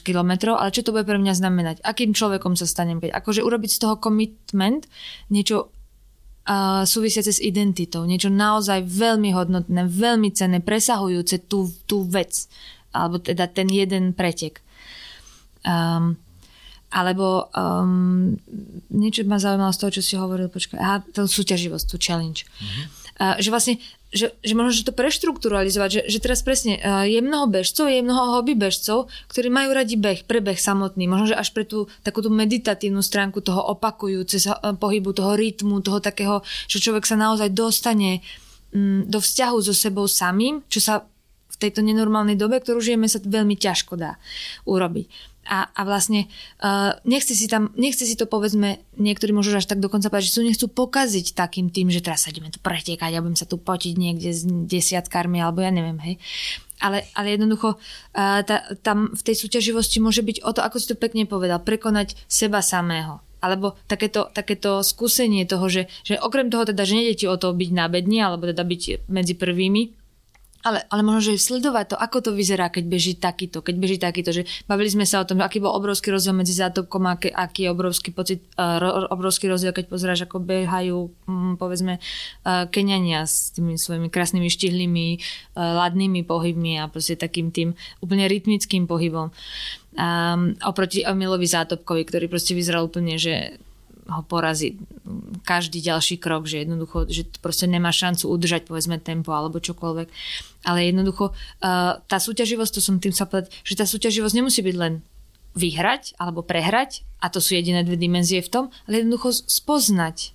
kilometrov, ale čo to bude pre mňa znamenať? Akým človekom sa stanem? Akože urobiť z toho commitment niečo uh, súvisiace s identitou, niečo naozaj veľmi hodnotné, veľmi cenné, presahujúce tú, tú vec, alebo teda ten jeden pretek. Um, alebo um, niečo ma zaujímalo z toho, čo si hovoril, počkaj, aha, tú súťaživosť, tú challenge. Mm-hmm. Uh, že vlastne, že, že možno že to preštrukturalizovať, že, že teraz presne uh, je mnoho bežcov, je mnoho hobby bežcov, ktorí majú radi beh, prebeh samotný, možno že až pre tú takú tú meditatívnu stránku toho opakujúce uh, pohybu, toho rytmu, toho takého, že človek sa naozaj dostane um, do vzťahu so sebou samým, čo sa v tejto nenormálnej dobe, ktorú žijeme, sa veľmi ťažko dá urobiť a, a vlastne uh, nechce, si tam, nechce si to povedzme, niektorí môžu až tak dokonca povedať, že sú nechcú pokaziť takým tým, že teraz sa ideme tu pretekať, ja budem sa tu potiť niekde s desiatkármi, alebo ja neviem, hej. Ale, ale jednoducho uh, tá, tam v tej súťaživosti môže byť o to, ako si to pekne povedal, prekonať seba samého. Alebo takéto, takéto skúsenie toho, že, že okrem toho teda, že nejde ti o to byť na alebo teda byť medzi prvými, ale, ale možno, že sledovať to, ako to vyzerá, keď beží takýto, keď beží takýto, že bavili sme sa o tom, aký bol obrovský rozdiel medzi zátopkom a aký, je obrovský pocit, uh, obrovský rozdiel, keď pozeráš, ako behajú, um, povedzme, uh, s tými svojimi krásnymi štihlými, uh, ladnými pohybmi a proste takým tým úplne rytmickým pohybom. Um, oproti Emilovi Zátopkovi, ktorý proste vyzeral úplne, že ho porazí každý ďalší krok, že jednoducho, že proste nemá šancu udržať povedzme tempo alebo čokoľvek. Ale jednoducho uh, tá súťaživosť, to som tým sa povedať, že tá súťaživosť nemusí byť len vyhrať alebo prehrať, a to sú jediné dve dimenzie v tom, ale jednoducho spoznať,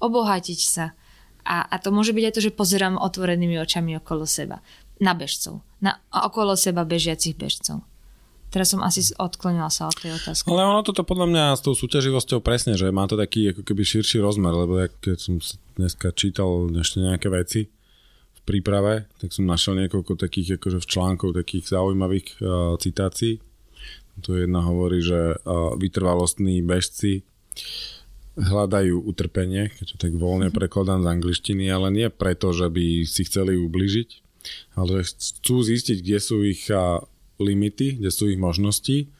obohatiť sa. A, a to môže byť aj to, že pozerám otvorenými očami okolo seba. Na bežcov. Na okolo seba bežiacich bežcov. Teraz som asi odklonila sa od tej otázky. Ale ono toto podľa mňa s tou súťaživosťou presne, že má to taký ako keby širší rozmer, lebo ja, keď som dneska čítal ešte nejaké veci v príprave, tak som našiel niekoľko takých akože v článkov takých zaujímavých uh, citácií. Tu jedna hovorí, že vytrvalostní bežci hľadajú utrpenie, keď to tak voľne mhm. prekladám z angličtiny, ale nie preto, že by si chceli ubližiť, ale chcú zistiť, kde sú ich limity, kde sú ich možnosti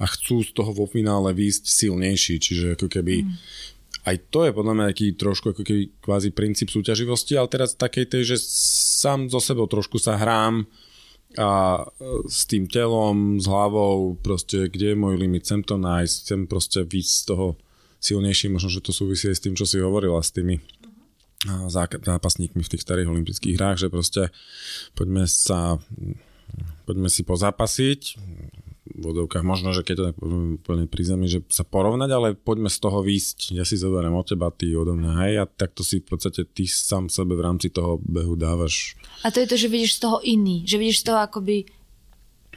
a chcú z toho vo finále výjsť silnejší, čiže ako keby mm. aj to je podľa mňa taký trošku ako keby kvázi princíp súťaživosti, ale teraz takej tej, že sám so sebou trošku sa hrám a e, s tým telom, s hlavou, proste kde je môj limit, chcem to nájsť, chcem proste výjsť z toho silnejší, možno, že to súvisí aj s tým, čo si hovorila, s tými zápasníkmi v tých starých olympijských hrách, že proste poďme sa poďme si pozapasiť v vodovkách, možno, že keď to tak úplne pri zemi, že sa porovnať, ale poďme z toho výsť. Ja si zoberiem od teba, ty odo mňa, hej, a takto si v podstate ty sám sebe v rámci toho behu dávaš. A to je to, že vidíš z toho iný, že vidíš z toho akoby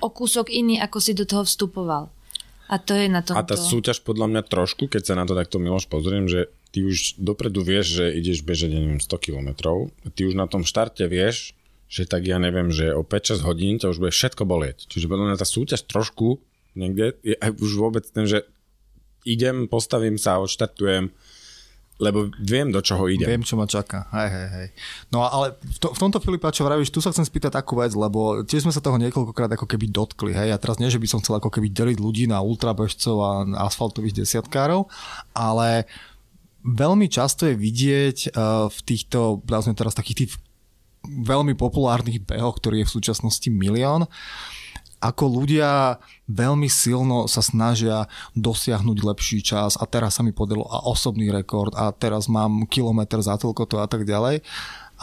o kúsok iný, ako si do toho vstupoval. A to je na tom. A tá súťaž podľa mňa trošku, keď sa na to takto Miloš pozriem, že ty už dopredu vieš, že ideš bežať, neviem, 100 km, ty už na tom štarte vieš, že tak ja neviem, že o 5-6 hodín ťa už bude všetko bolieť. Čiže podľa mňa tá súťaž trošku niekde je už vôbec ten, že idem, postavím sa, odštartujem, lebo viem, do čoho idem. Viem, čo ma čaká. Hej, hej, hej. No ale v, to, v tomto Filipa, čo vravíš, tu sa chcem spýtať takú vec, lebo tiež sme sa toho niekoľkokrát ako keby dotkli. Hej. A teraz nie, že by som chcel ako keby deliť ľudí na ultrabežcov a asfaltových desiatkárov, ale veľmi často je vidieť uh, v týchto, teraz takých tých veľmi populárnych behoch, ktorý je v súčasnosti milión, ako ľudia veľmi silno sa snažia dosiahnuť lepší čas a teraz sa mi podarilo a osobný rekord a teraz mám kilometr za toľko to a tak ďalej.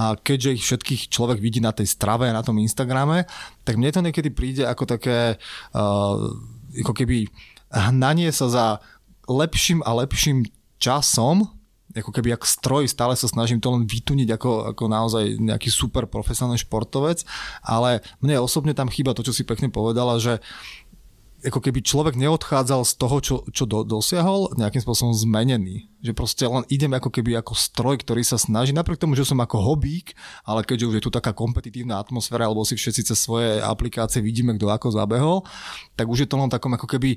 A keďže ich všetkých človek vidí na tej strave, na tom Instagrame, tak mne to niekedy príde ako také uh, ako keby hnanie sa za lepším a lepším časom, ako keby ako stroj, stále sa snažím to len vytuniť ako, ako naozaj nejaký super profesionálny športovec, ale mne osobne tam chýba to, čo si pekne povedala, že ako keby človek neodchádzal z toho, čo, čo do, dosiahol, nejakým spôsobom zmenený. Že proste len idem ako keby ako stroj, ktorý sa snaží, napriek tomu, že som ako hobík, ale keďže už je tu taká kompetitívna atmosféra, alebo si všetci cez svoje aplikácie vidíme, kto ako zabehol, tak už je to len takom ako keby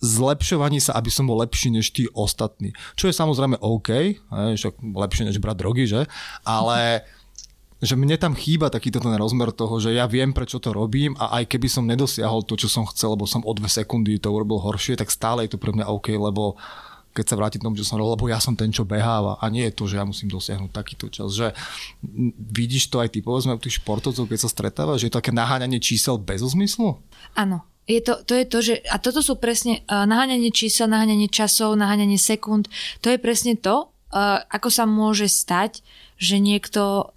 zlepšovaní sa, aby som bol lepší než tí ostatní. Čo je samozrejme OK, však lepšie než brať drogy, že? Ale [laughs] že mne tam chýba takýto ten rozmer toho, že ja viem, prečo to robím a aj keby som nedosiahol to, čo som chcel, lebo som o dve sekundy to urobil horšie, tak stále je to pre mňa OK, lebo keď sa vrátim k tomu, čo som lebo ja som ten, čo beháva a nie je to, že ja musím dosiahnuť takýto čas. Že vidíš to aj ty, povedzme, tých športovcov, keď sa stretáva, že je to také naháňanie čísel bez zmyslu? Áno, je to, to je to, že, a toto sú presne uh, naháňanie čísel, naháňanie časov, naháňanie sekúnd, to je presne to, uh, ako sa môže stať, že niekto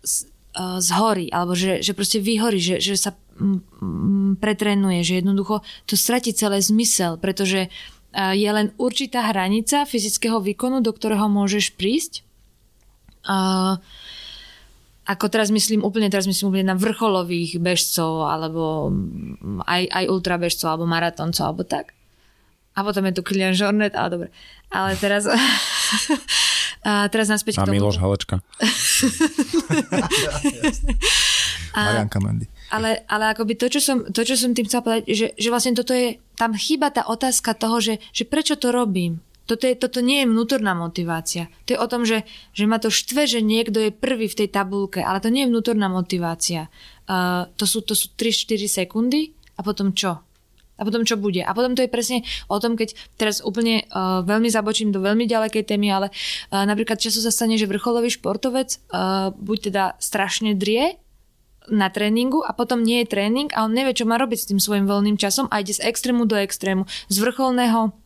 uh, zhorí, alebo že, že proste vyhorí, že, že sa mm, mm, pretrenuje, že jednoducho to stratí celé zmysel, pretože uh, je len určitá hranica fyzického výkonu, do ktorého môžeš prísť. Uh, ako teraz myslím úplne, teraz myslím úplne na vrcholových bežcov, alebo aj, aj ultrabežcov, alebo maratoncov, alebo tak. A potom je tu Kilian Jornet, ale dobre. Ale teraz... [laughs] A teraz naspäť a k tomu. Miloš Halečka. [laughs] Marianka Mendy. Ale, ale akoby to čo, som, to, čo som tým chcela povedať, že, že vlastne toto je, tam chýba tá otázka toho, že, že prečo to robím. Toto, je, toto nie je vnútorná motivácia. To je o tom, že, že ma to štve, že niekto je prvý v tej tabulke, ale to nie je vnútorná motivácia. Uh, to, sú, to sú 3-4 sekundy a potom čo? A potom čo bude? A potom to je presne o tom, keď teraz úplne uh, veľmi zabočím do veľmi ďalekej témy, ale uh, napríklad často sa stane, že vrcholový športovec uh, buď teda strašne drie na tréningu a potom nie je tréning a on nevie, čo má robiť s tým svojim voľným časom a ide z extrému do extrému. Z vrcholného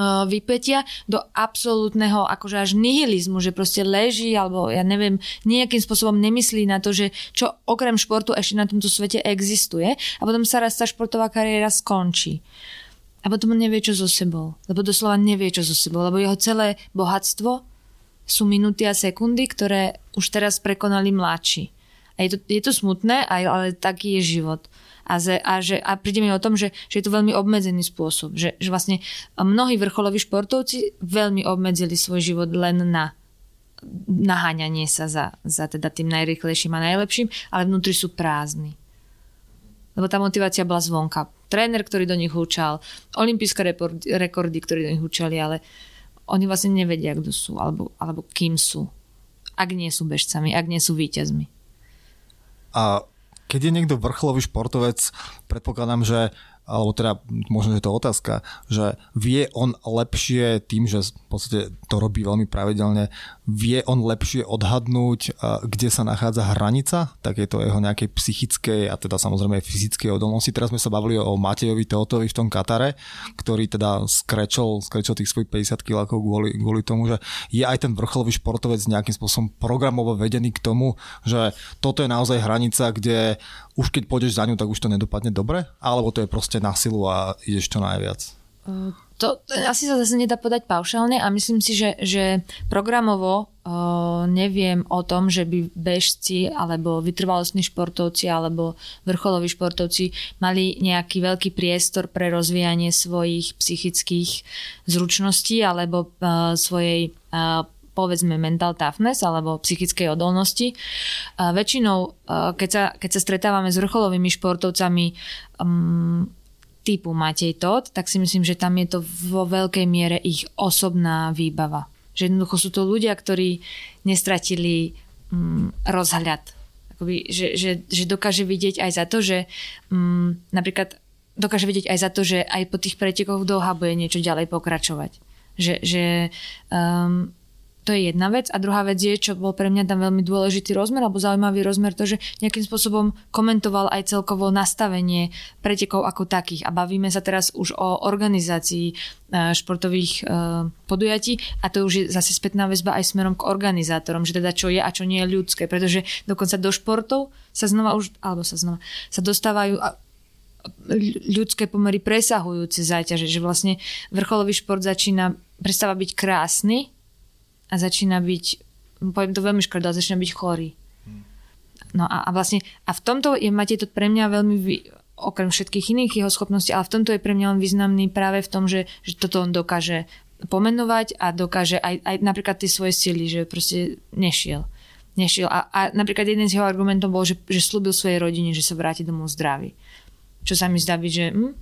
vypetia do absolútneho akože až nihilizmu, že proste leží alebo ja neviem, nejakým spôsobom nemyslí na to, že čo okrem športu ešte na tomto svete existuje a potom sa raz tá športová kariéra skončí. A potom on nevie, čo so sebou. Lebo doslova nevie, čo so sebou. Lebo jeho celé bohatstvo sú minúty a sekundy, ktoré už teraz prekonali mladší. A je to, je to smutné, ale taký je život a, ze, a, že, a príde mi o tom, že, že je to veľmi obmedzený spôsob. Že, že vlastne mnohí vrcholoví športovci veľmi obmedzili svoj život len na naháňanie sa za, za teda tým najrychlejším a najlepším, ale vnútri sú prázdni. Lebo tá motivácia bola zvonka. Tréner, ktorý do nich učal, olimpijské rekordy, ktorí do nich učali, ale oni vlastne nevedia, kto sú, alebo, alebo kým sú. Ak nie sú bežcami, ak nie sú víťazmi. A keď je niekto vrcholový športovec, predpokladám, že alebo teda možno, že to je otázka, že vie on lepšie tým, že v podstate to robí veľmi pravidelne, vie on lepšie odhadnúť, kde sa nachádza hranica takéto jeho nejakej psychickej a teda samozrejme aj fyzickej odolnosti. Teraz sme sa bavili o Matejovi Teotovi v tom Katare, ktorý teda skrečol, skrečol tých svojich 50 kg kvôli, kvôli tomu, že je aj ten vrcholový športovec nejakým spôsobom programovo vedený k tomu, že toto je naozaj hranica, kde už keď pôjdeš za ňu, tak už to nedopadne dobre? Alebo to je proste na silu a ideš čo najviac? To asi sa zase nedá podať paušálne a myslím si, že, že programovo uh, neviem o tom, že by bežci alebo vytrvalostní športovci alebo vrcholoví športovci mali nejaký veľký priestor pre rozvíjanie svojich psychických zručností alebo uh, svojej uh, povedzme mental toughness alebo psychickej odolnosti. A väčšinou, keď sa, keď sa stretávame s vrcholovými športovcami um, typu Matej Todd, tak si myslím, že tam je to vo veľkej miere ich osobná výbava. Že jednoducho sú to ľudia, ktorí nestratili um, rozhľad. Akoby, že, že, že dokáže vidieť aj za to, že um, napríklad dokáže vidieť aj za to, že aj po tých pretekoch v Doha bude niečo ďalej pokračovať. Že, že um, to je jedna vec. A druhá vec je, čo bol pre mňa tam veľmi dôležitý rozmer, alebo zaujímavý rozmer, to, že nejakým spôsobom komentoval aj celkovo nastavenie pretekov ako takých. A bavíme sa teraz už o organizácii e, športových e, podujatí a to už je zase spätná väzba aj smerom k organizátorom, že teda čo je a čo nie je ľudské, pretože dokonca do športov sa znova už, alebo sa znova, sa dostávajú ľudské pomery presahujúce záťaže, že vlastne vrcholový šport začína, prestáva byť krásny, a začína byť, poviem to veľmi škoda, začína byť chorý. No a, a vlastne, a v tomto je Matej to pre mňa veľmi, okrem všetkých iných jeho schopností, ale v tomto je pre mňa len významný práve v tom, že, že toto on dokáže pomenovať a dokáže aj, aj napríklad tie svoje sily, že proste nešiel. Nešiel. A, a napríklad jeden z jeho argumentov bol, že, že slúbil svojej rodine, že sa vráti domov zdravý. Čo sa mi zdá byť, že hm,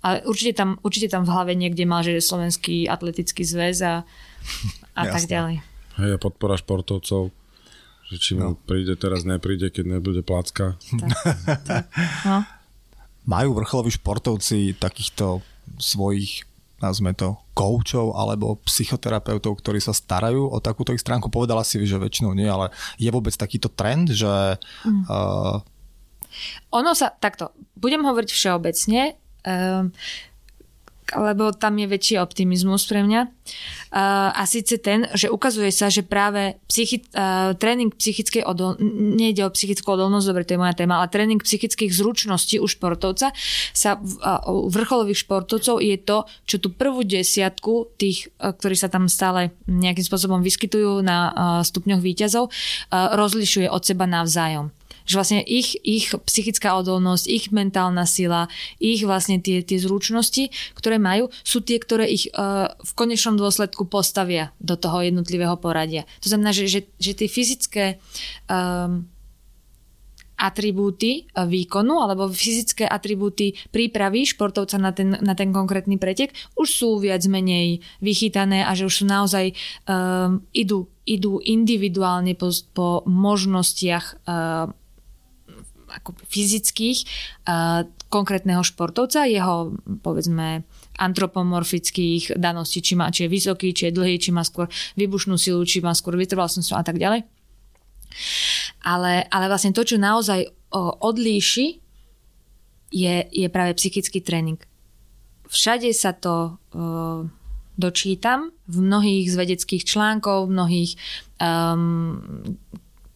ale určite tam, určite tam v hlave niekde mal, že je slovenský atletický zväz a, [laughs] a tak ďalej. Hej, podpora športovcov, že či mu no. príde teraz, nepríde, keď nebude placka. Tak, [laughs] tak. No. Majú vrcholoví športovci takýchto svojich nazme to, koučov alebo psychoterapeutov, ktorí sa starajú o takúto ich stránku. Povedala si, že väčšinou nie, ale je vôbec takýto trend, že... Mm. Uh... Ono sa, takto, budem hovoriť všeobecne, um, lebo tam je väčší optimizmus pre mňa. Uh, a síce ten, že ukazuje sa, že práve psychi- uh, tréning psychickej odol... nejde o psychickú odolnosť, dobre, to je moja téma, ale tréning psychických zručností u športovca sa uh, u vrcholových športovcov je to, čo tú prvú desiatku tých, uh, ktorí sa tam stále nejakým spôsobom vyskytujú na uh, stupňoch výťazov, uh, rozlišuje od seba navzájom že vlastne ich, ich psychická odolnosť, ich mentálna sila, ich vlastne tie, tie zručnosti, ktoré majú, sú tie, ktoré ich uh, v konečnom dôsledku postavia do toho jednotlivého poradia. To znamená, že, že, že tie fyzické um, atribúty e, výkonu alebo fyzické atribúty prípravy športovca na ten, na ten konkrétny pretek už sú viac menej vychytané a že už sú naozaj um, idú, idú individuálne po, po možnostiach um, ako fyzických uh, konkrétneho športovca, jeho povedzme antropomorfických daností, či, má, či je vysoký, či je dlhý, či má skôr vybušnú silu, či má skôr vytrvalostnú a tak ďalej. Ale, ale vlastne to, čo naozaj uh, odlíši, je, je práve psychický tréning. Všade sa to uh, dočítam v mnohých z vedeckých článkov, v mnohých um,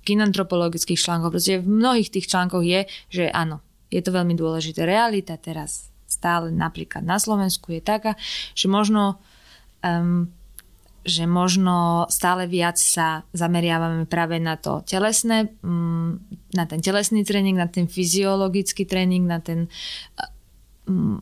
kinantropologických článkoch. Proste v mnohých tých článkoch je, že áno, je to veľmi dôležité. Realita teraz stále napríklad na Slovensku je taká, že možno um, že možno stále viac sa zameriavame práve na to telesné, um, na ten telesný tréning, na ten fyziologický tréning, na ten um,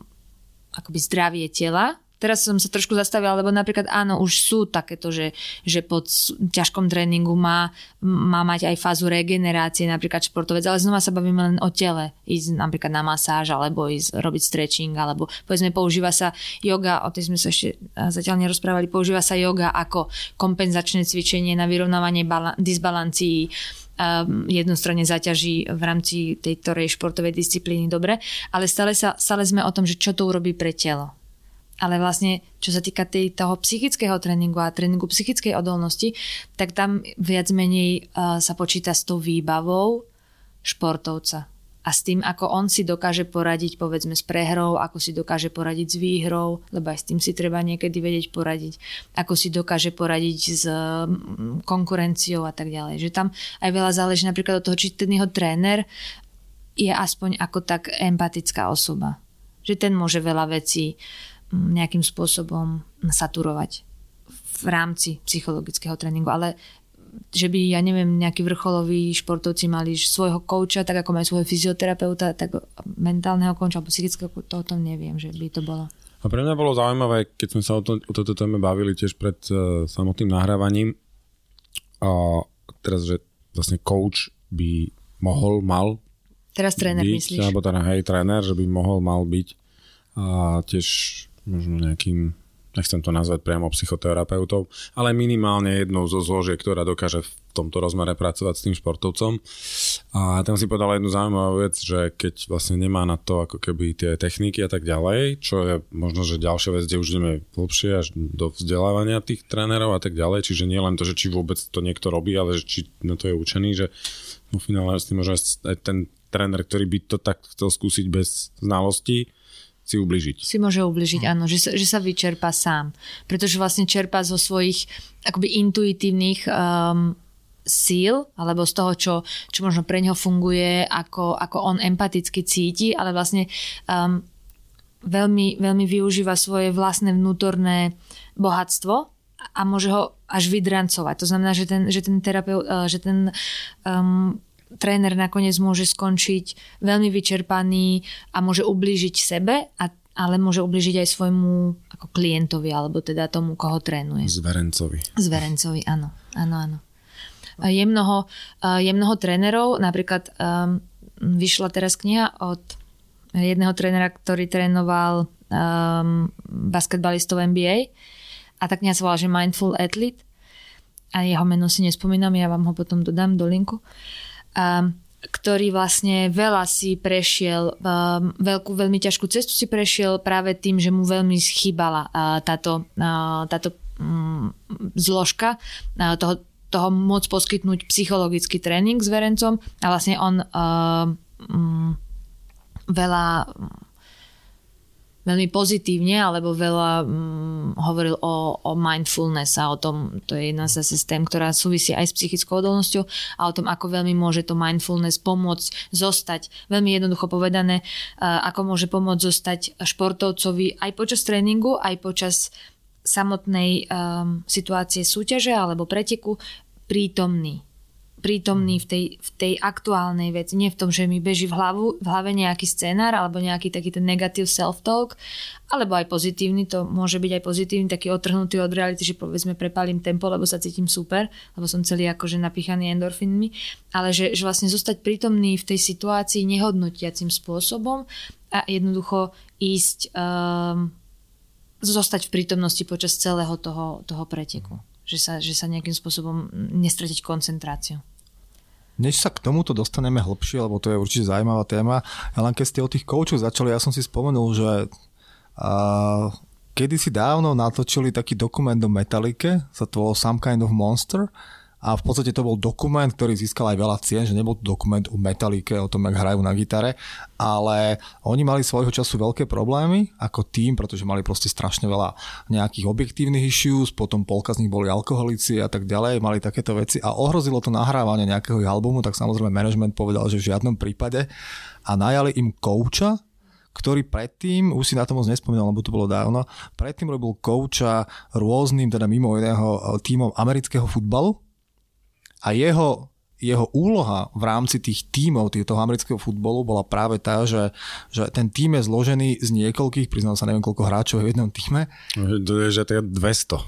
akoby zdravie tela, teraz som sa trošku zastavila, lebo napríklad áno, už sú takéto, že, že po ťažkom tréningu má, má mať aj fázu regenerácie, napríklad športovec, ale znova sa bavíme len o tele, ísť napríklad na masáž, alebo ísť robiť stretching, alebo povedzme používa sa yoga, o tej sme sa ešte zatiaľ nerozprávali, používa sa yoga ako kompenzačné cvičenie na vyrovnávanie bala- disbalancií, um, jednostranne zaťaží v rámci tej športovej disciplíny dobre, ale stále, sa, stále sme o tom, že čo to urobí pre telo. Ale vlastne, čo sa týka tej, toho psychického tréningu a tréningu psychickej odolnosti, tak tam viac menej uh, sa počíta s tou výbavou športovca a s tým, ako on si dokáže poradiť povedzme s prehrou, ako si dokáže poradiť s výhrou, lebo aj s tým si treba niekedy vedieť poradiť, ako si dokáže poradiť s mm, konkurenciou a tak ďalej. Že tam aj veľa záleží napríklad od toho, či ten jeho tréner je aspoň ako tak empatická osoba. Že ten môže veľa vecí mm, nejakým spôsobom saturovať v rámci psychologického tréningu, ale že by, ja neviem, nejakí vrcholoví športovci mali svojho kouča, tak ako majú svojho fyzioterapeuta, tak mentálneho kouča alebo psychického, to o tom neviem, že by to bolo. A pre mňa bolo zaujímavé, keď sme sa o, to, o toto téme bavili tiež pred uh, samotným nahrávaním, a teraz, že vlastne coach by mohol, mal Teraz tréner byť, myslíš? Alebo teda hej, tréner, že by mohol, mal byť a tiež možno nejakým nechcem to nazvať priamo psychoterapeutov, ale minimálne jednou zo zložiek, ktorá dokáže v tomto rozmere pracovať s tým športovcom. A tam si povedal jednu zaujímavú vec, že keď vlastne nemá na to ako keby tie techniky a tak ďalej, čo je možno, že ďalšia vec, kde už ideme hlbšie až do vzdelávania tých trénerov a tak ďalej, čiže nie len to, že či vôbec to niekto robí, ale že či na to je učený, že vo finále s tým môže aj ten tréner, ktorý by to tak chcel skúsiť bez znalostí, si ubližiť. Si môže ubližiť, hm. áno, že sa, že sa vyčerpa sám. Pretože vlastne čerpa zo svojich akoby intuitívnych um, síl, alebo z toho, čo, čo možno pre neho funguje, ako, ako on empaticky cíti, ale vlastne um, veľmi, veľmi využíva svoje vlastné vnútorné bohatstvo a môže ho až vydrancovať. To znamená, že ten, že ten terapeut, uh, že ten um, tréner nakoniec môže skončiť veľmi vyčerpaný a môže ublížiť sebe, a, ale môže ublížiť aj svojmu ako klientovi, alebo teda tomu, koho trénuje. Zverencovi. Zverencovi, áno. áno, áno. Je mnoho, je mnoho trénerov, napríklad um, vyšla teraz kniha od jedného trénera, ktorý trénoval um, basketbalistov NBA a tak kniha sa volá, že Mindful Athlete a jeho meno si nespomínam, ja vám ho potom dodám do linku. Um, ktorý vlastne veľa si prešiel, um, veľkú, veľmi ťažkú cestu si prešiel práve tým, že mu veľmi schýbala uh, táto, uh, táto um, zložka uh, toho, toho môcť poskytnúť psychologický tréning s verencom. A vlastne on uh, um, veľa veľmi pozitívne, alebo veľa hm, hovoril o, o mindfulness a o tom, to je jedna z systém, ktorá súvisí aj s psychickou odolnosťou a o tom, ako veľmi môže to mindfulness pomôcť zostať, veľmi jednoducho povedané, ako môže pomôcť zostať športovcovi aj počas tréningu, aj počas samotnej um, situácie súťaže alebo preteku prítomný prítomný v tej, v tej aktuálnej veci. Nie v tom, že mi beží v, hlavu, v hlave nejaký scénar alebo nejaký taký ten negatív self-talk, alebo aj pozitívny, to môže byť aj pozitívny, taký otrhnutý od reality, že povedzme prepalím tempo, lebo sa cítim super, lebo som celý akože napíchaný endorfínmi, ale že, že vlastne zostať prítomný v tej situácii nehodnotiacim spôsobom a jednoducho ísť, um, zostať v prítomnosti počas celého toho, toho preteku. Že sa, že sa nejakým spôsobom nestratiť koncentráciu. Než sa k tomuto dostaneme hlbšie, lebo to je určite zaujímavá téma, len keď ste o tých koučoch začali, ja som si spomenul, že uh, kedysi dávno natočili taký dokument do Metalike, sa to volalo Some Kind of Monster a v podstate to bol dokument, ktorý získal aj veľa cien, že nebol to dokument o metalike, o tom, jak hrajú na gitare, ale oni mali svojho času veľké problémy ako tým, pretože mali proste strašne veľa nejakých objektívnych issues, potom polka z nich boli alkoholici a tak ďalej, mali takéto veci a ohrozilo to nahrávanie nejakého albumu, tak samozrejme management povedal, že v žiadnom prípade. A najali im kouča, ktorý predtým, už si na to moc nespomínal, lebo to bolo dávno, predtým robil kouča rôznym, teda mimo iného, týmom amerického futbalu a jeho jeho úloha v rámci tých tímov toho amerického futbolu bola práve tá, že, že ten tím je zložený z niekoľkých, priznám sa, neviem koľko hráčov je v jednom týme. Že to je 200.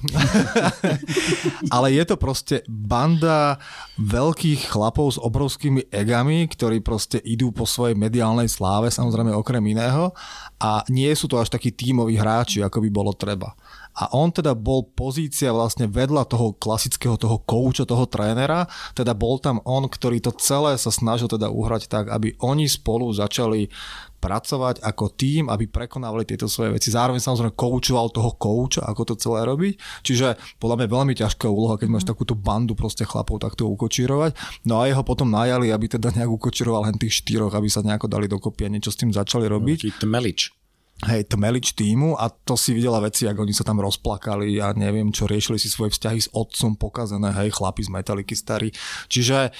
[laughs] Ale je to proste banda veľkých chlapov s obrovskými egami, ktorí proste idú po svojej mediálnej sláve, samozrejme okrem iného, a nie sú to až takí tímoví hráči, ako by bolo treba. A on teda bol pozícia vlastne vedľa toho klasického toho kouča, toho trénera, teda bol tam on, ktorý to celé sa snažil teda uhrať tak, aby oni spolu začali pracovať ako tým, aby prekonávali tieto svoje veci. Zároveň samozrejme koučoval toho kouča, ako to celé robiť. Čiže podľa mňa veľmi ťažká úloha, keď máš mhm. takúto bandu proste chlapov takto ukočírovať. No a jeho potom najali, aby teda nejak ukočíroval len tých štyroch, aby sa nejako dali dokopy a niečo s tým začali robiť. Tmelič hej, tmelič týmu a to si videla veci, ako oni sa tam rozplakali a neviem čo, riešili si svoje vzťahy s otcom pokazené, hej, chlapi z Metaliky starí. Čiže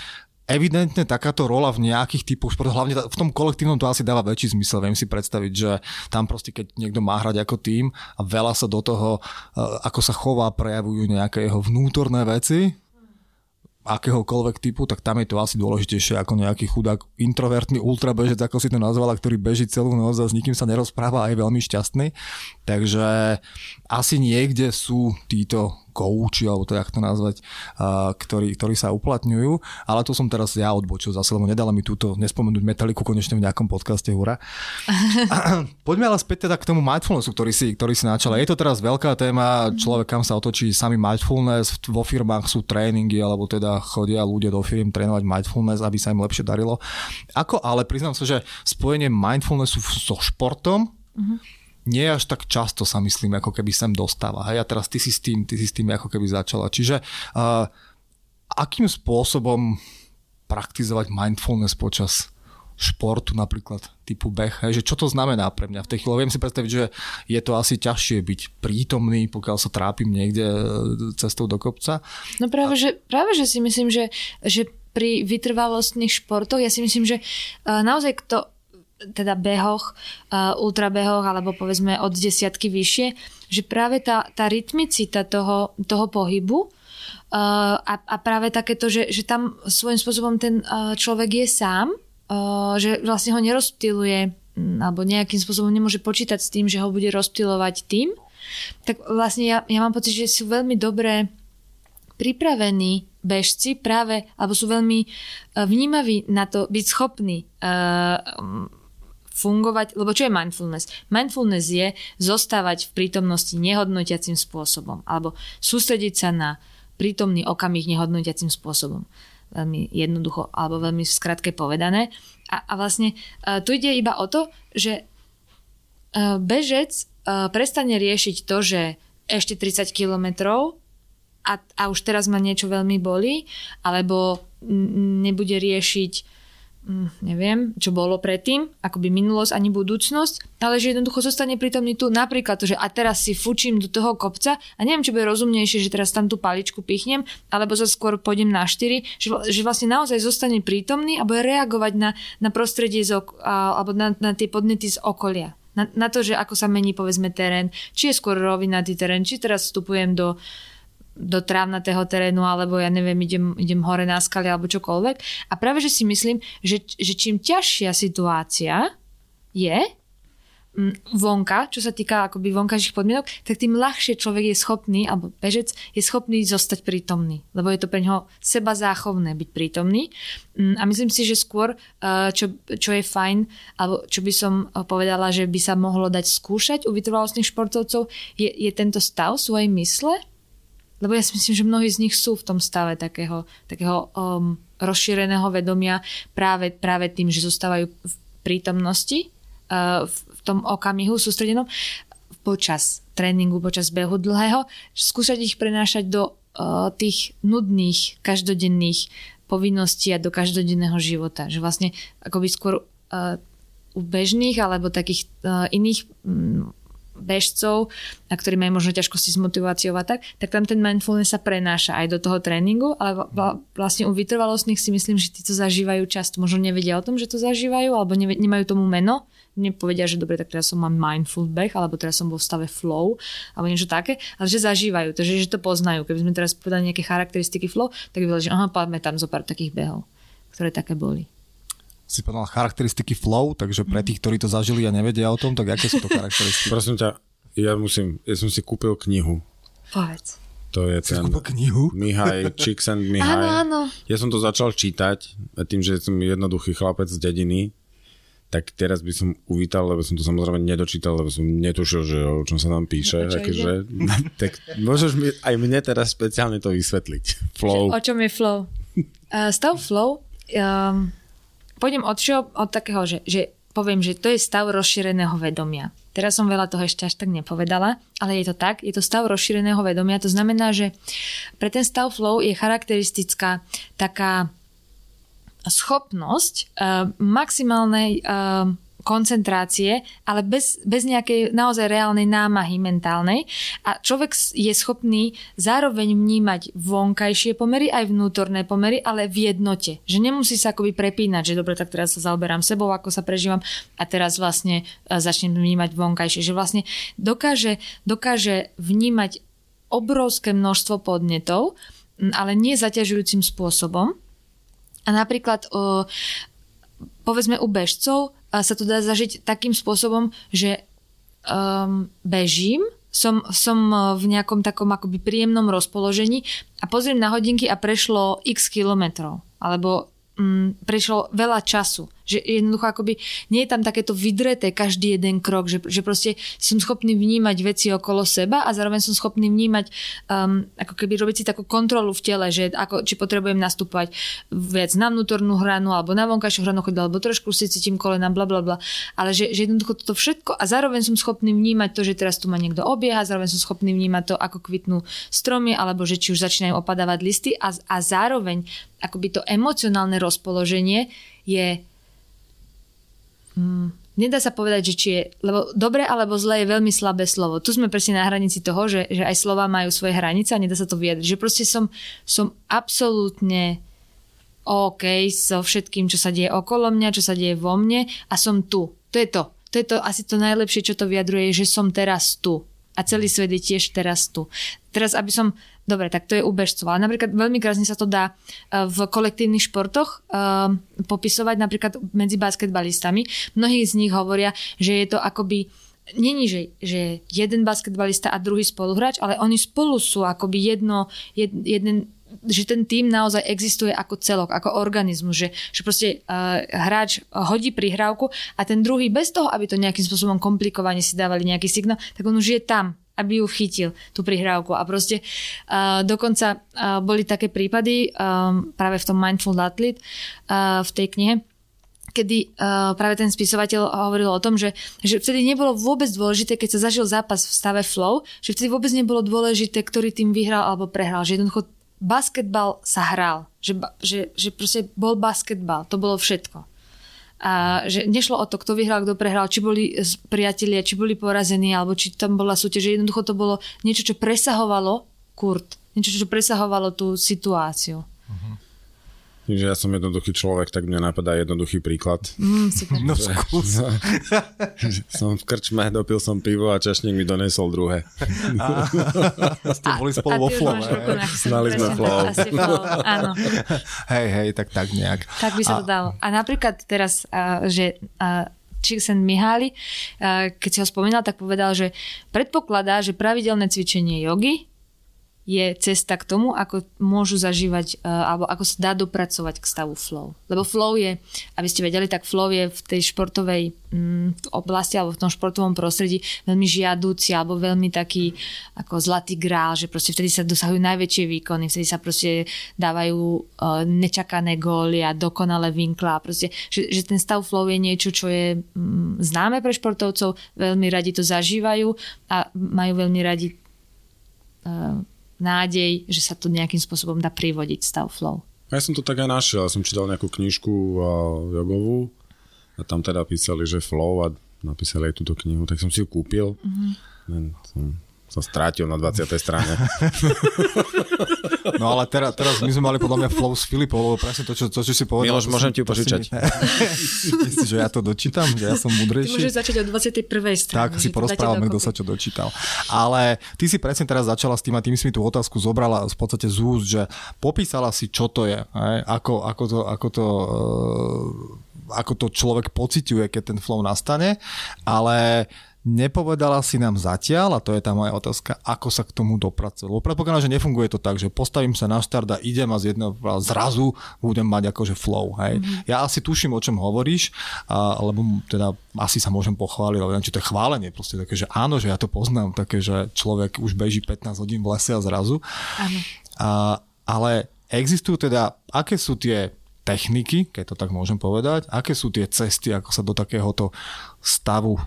evidentne takáto rola v nejakých typoch hlavne v tom kolektívnom to asi dáva väčší zmysel. Viem si predstaviť, že tam proste keď niekto má hrať ako tým a veľa sa do toho, eh, ako sa chová, prejavujú nejaké jeho vnútorné veci, akéhokoľvek typu, tak tam je to asi dôležitejšie ako nejaký chudák introvertný ultrabežec, ako si to nazvala, ktorý beží celú noc a s nikým sa nerozpráva a je veľmi šťastný. Takže asi niekde sú títo kouči, alebo to jak to nazvať, ktorí, ktorí sa uplatňujú, ale to som teraz ja odbočil zase, lebo nedala mi túto nespomenúť metaliku konečne v nejakom podcaste, hura. [laughs] Poďme ale späť teda k tomu mindfulnessu, ktorý si, ktorý si načal. Je to teraz veľká téma, človek kam sa otočí sami mindfulness, vo firmách sú tréningy, alebo teda chodia ľudia do firm trénovať mindfulness, aby sa im lepšie darilo. Ako ale priznám sa, že spojenie mindfulnessu so športom, mm-hmm nie až tak často sa myslím, ako keby sem dostáva. Hej, a teraz ty si s tým, ty si s tým ako keby začala. Čiže uh, akým spôsobom praktizovať mindfulness počas športu napríklad typu beh, hej, že čo to znamená pre mňa v tej chvíli. Viem si predstaviť, že je to asi ťažšie byť prítomný, pokiaľ sa trápim niekde e, cestou do kopca. No práve, a... že, práve že si myslím, že, že pri vytrvalostných športoch, ja si myslím, že uh, naozaj kto teda behoch, uh, ultrabehoch alebo povedzme od desiatky vyššie, že práve tá, tá rytmicita toho, toho pohybu uh, a, a práve takéto, že, že tam svojím spôsobom ten uh, človek je sám, uh, že vlastne ho nerozptiluje um, alebo nejakým spôsobom nemôže počítať s tým, že ho bude rozptilovať tým, tak vlastne ja, ja mám pocit, že sú veľmi dobré pripravení bežci práve, alebo sú veľmi vnímaví na to byť schopní uh, fungovať, lebo čo je mindfulness? Mindfulness je zostávať v prítomnosti nehodnotiacim spôsobom alebo sústrediť sa na prítomný okamih nehodnotiacim spôsobom. Veľmi jednoducho alebo veľmi skratke povedané. A, a vlastne uh, tu ide iba o to, že uh, bežec uh, prestane riešiť to, že ešte 30 kilometrov a, a už teraz ma niečo veľmi bolí, alebo nebude riešiť Mm, neviem, čo bolo predtým, akoby minulosť ani budúcnosť, ale že jednoducho zostane prítomný tu napríklad to, že a teraz si fučím do toho kopca a neviem, čo bude rozumnejšie, že teraz tam tú paličku pichnem, alebo za skôr pôjdem na štyri, že, že vlastne naozaj zostane prítomný a bude reagovať na, na prostredie z ok- a, alebo na, na tie podnety z okolia. Na, na to, že ako sa mení povedzme terén, či je skôr rovinatý terén, či teraz vstupujem do do trávnatého terénu, alebo ja neviem, idem, idem hore na skaly, alebo čokoľvek. A práve, že si myslím, že, že čím ťažšia situácia je mm, vonka, čo sa týka akoby vonkajších podmienok, tak tým ľahšie človek je schopný, alebo bežec je schopný zostať prítomný, lebo je to pre neho seba záchovné byť prítomný. Mm, a myslím si, že skôr, eh, čo, čo je fajn, alebo čo by som povedala, že by sa mohlo dať skúšať u vytrvalostných športovcov, je, je tento stav svojej mysle, lebo ja si myslím, že mnohí z nich sú v tom stave takého, takého um, rozšíreného vedomia práve, práve tým, že zostávajú v prítomnosti, uh, v tom okamihu sústredenom počas tréningu, počas behu dlhého, skúšať ich prenášať do uh, tých nudných, každodenných povinností a do každodenného života. Že vlastne akoby skôr uh, u bežných alebo takých uh, iných um, bežcov, a ktorí majú možno ťažkosti s motiváciou a tak, tak tam ten mindfulness sa prenáša aj do toho tréningu, ale vlastne u vytrvalostných si myslím, že tí to zažívajú často. Možno nevedia o tom, že to zažívajú, alebo nemajú tomu meno, nepovedia, že dobre, tak teraz som mám mindful beh, alebo teraz som vo stave flow, alebo niečo také, ale že zažívajú, takže že to poznajú. Keby sme teraz povedali nejaké charakteristiky flow, tak by bolo, že aha, pamätám zo pár takých behov, ktoré také boli. Si povedal charakteristiky flow, takže pre tých, ktorí to zažili a nevedia o tom, tak aké sú to charakteristiky? Prosím ťa, ja musím, ja som si kúpil knihu. Povedz. To je ten knihu? Mihaj, [laughs] Chicks and Mihaj. Áno, áno. Ja som to začal čítať, tým, že som jednoduchý chlapec z dediny, tak teraz by som uvítal, lebo som to samozrejme nedočítal, lebo som netušil, že o čom sa tam píše. Takže, [laughs] tak môžeš mi aj mne teraz špeciálne to vysvetliť. Flow. O čom je flow? [laughs] Uh, stav flow, um, pôjdem od, čo, od takého, že, že poviem, že to je stav rozšíreného vedomia. Teraz som veľa toho ešte až tak nepovedala, ale je to tak, je to stav rozšíreného vedomia. To znamená, že pre ten stav flow je charakteristická taká schopnosť uh, maximálnej uh, koncentrácie, ale bez, bez nejakej naozaj reálnej námahy mentálnej. A človek je schopný zároveň vnímať vonkajšie pomery aj vnútorné pomery, ale v jednote. Že nemusí sa akoby prepínať, že dobre, tak teraz sa zaoberám sebou, ako sa prežívam a teraz vlastne uh, začnem vnímať vonkajšie. Že vlastne dokáže, dokáže vnímať obrovské množstvo podnetov, ale nie zaťažujúcim spôsobom a napríklad povedzme u bežcov sa to dá zažiť takým spôsobom, že um, bežím, som, som v nejakom takom akoby príjemnom rozpoložení a pozriem na hodinky a prešlo x kilometrov. Alebo mm, prešlo veľa času. Že jednoducho akoby nie je tam takéto vydreté každý jeden krok, že, že proste som schopný vnímať veci okolo seba a zároveň som schopný vnímať um, ako keby robiť si takú kontrolu v tele, že ako, či potrebujem nastupovať viac na vnútornú hranu alebo na vonkajšiu hranu chodil, alebo trošku si cítim kolena, bla bla bla. Ale že, že jednoducho toto všetko a zároveň som schopný vnímať to, že teraz tu ma niekto obieha, zároveň som schopný vnímať to, ako kvitnú stromy, alebo že či už začínajú opadávať listy a, a zároveň akoby to emocionálne rozpoloženie je Mm, nedá sa povedať, že či je, lebo dobre alebo zle je veľmi slabé slovo. Tu sme presne na hranici toho, že, že aj slova majú svoje hranice a nedá sa to vyjadriť. Že proste som, som absolútne OK so všetkým, čo sa deje okolo mňa, čo sa deje vo mne a som tu. To je to. To je to asi to najlepšie, čo to vyjadruje, že som teraz tu. A celý svet je tiež teraz tu. Teraz, aby som Dobre, tak to je u bežcov. Ale napríklad veľmi krásne sa to dá e, v kolektívnych športoch uh, popisovať napríklad medzi basketbalistami. Mnohí z nich hovoria, že je to akoby Není, že, že jeden basketbalista a druhý spoluhráč, ale oni spolu sú akoby jedno, jed, jeden, že ten tým naozaj existuje ako celok, ako organizmus, že, že proste uh, hráč hodí prihrávku a ten druhý bez toho, aby to nejakým spôsobom komplikovane si dávali nejaký signál, tak on už je tam aby ju chytil, tú prihrávku. A proste uh, dokonca uh, boli také prípady um, práve v tom Mindful Athlete uh, v tej knihe, kedy uh, práve ten spisovateľ hovoril o tom, že, že vtedy nebolo vôbec dôležité, keď sa zažil zápas v stave flow, že vtedy vôbec nebolo dôležité, ktorý tým vyhral alebo prehral. Že jednoducho basketbal sa hral. Že, že, že proste bol basketbal. To bolo všetko. A že nešlo o to, kto vyhral, kto prehral, či boli priatelia, či boli porazení, alebo či tam bola súťaž. Jednoducho to bolo niečo, čo presahovalo kurt. Niečo, čo presahovalo tú situáciu. Uh-huh. Tým, že ja som jednoduchý človek, tak mne napadá jednoduchý príklad. Mm, super. No skús. [laughs] som v krčme, dopil som pivo a čašník mi donesol druhé. A, ste boli spolu vo flow. Znali sme flow. Áno. Hej, hej, tak tak nejak. Tak by sa a... to dalo. A napríklad teraz, že Čiksen Mihály, keď si ho spomínal, tak povedal, že predpokladá, že pravidelné cvičenie jogy je cesta k tomu, ako môžu zažívať, e, alebo ako sa dá dopracovať k stavu flow. Lebo flow je, aby ste vedeli, tak flow je v tej športovej mm, oblasti alebo v tom športovom prostredí veľmi žiadúci alebo veľmi taký ako zlatý grál, že proste vtedy sa dosahujú najväčšie výkony, vtedy sa proste dávajú uh, nečakané góly a dokonalé vinkla. Proste, že, že ten stav flow je niečo, čo je mm, známe pre športovcov, veľmi radi to zažívajú a majú veľmi radi uh, nádej, že sa to nejakým spôsobom dá privodiť stav flow. Ja som to tak aj našiel, ja som čítal nejakú knižku uh, jogovú a tam teda písali, že flow a napísali aj túto knihu, tak som si ju kúpil. Mm-hmm. som som strátil na 20. strane. [laughs] No ale teraz, teraz my sme mali podľa mňa flow s Filipom, lebo presne to, čo, to, čo si povedal. Miloš, môžem ti požičať. [laughs] Myslíš, že ja to dočítam? Že ja som mudrejší? Ty môžeš začať od 21. strany. Tak, si porozprávame, kto sa čo dočítal. Ale ty si presne teraz začala s tým a tým si mi tú otázku zobrala v podstate z úst, že popísala si, čo to je? Ako, ako to, ako to uh, ako to človek pociťuje, keď ten flow nastane, ale Nepovedala si nám zatiaľ, a to je tá moja otázka, ako sa k tomu dopracovať. Lebo predpokladám, že nefunguje to tak, že postavím sa na štart a idem a z jedného zrazu budem mať akože flow. Hej. Mm-hmm. Ja asi tuším, o čom hovoríš, a, lebo teda asi sa môžem pochváliť, ale neviem, či to je chválenie, proste také, že áno, že ja to poznám, také, že človek už beží 15 hodín v lese a zrazu. Áno. A, ale existujú teda, aké sú tie techniky, keď to tak môžem povedať, aké sú tie cesty, ako sa do takéhoto stavu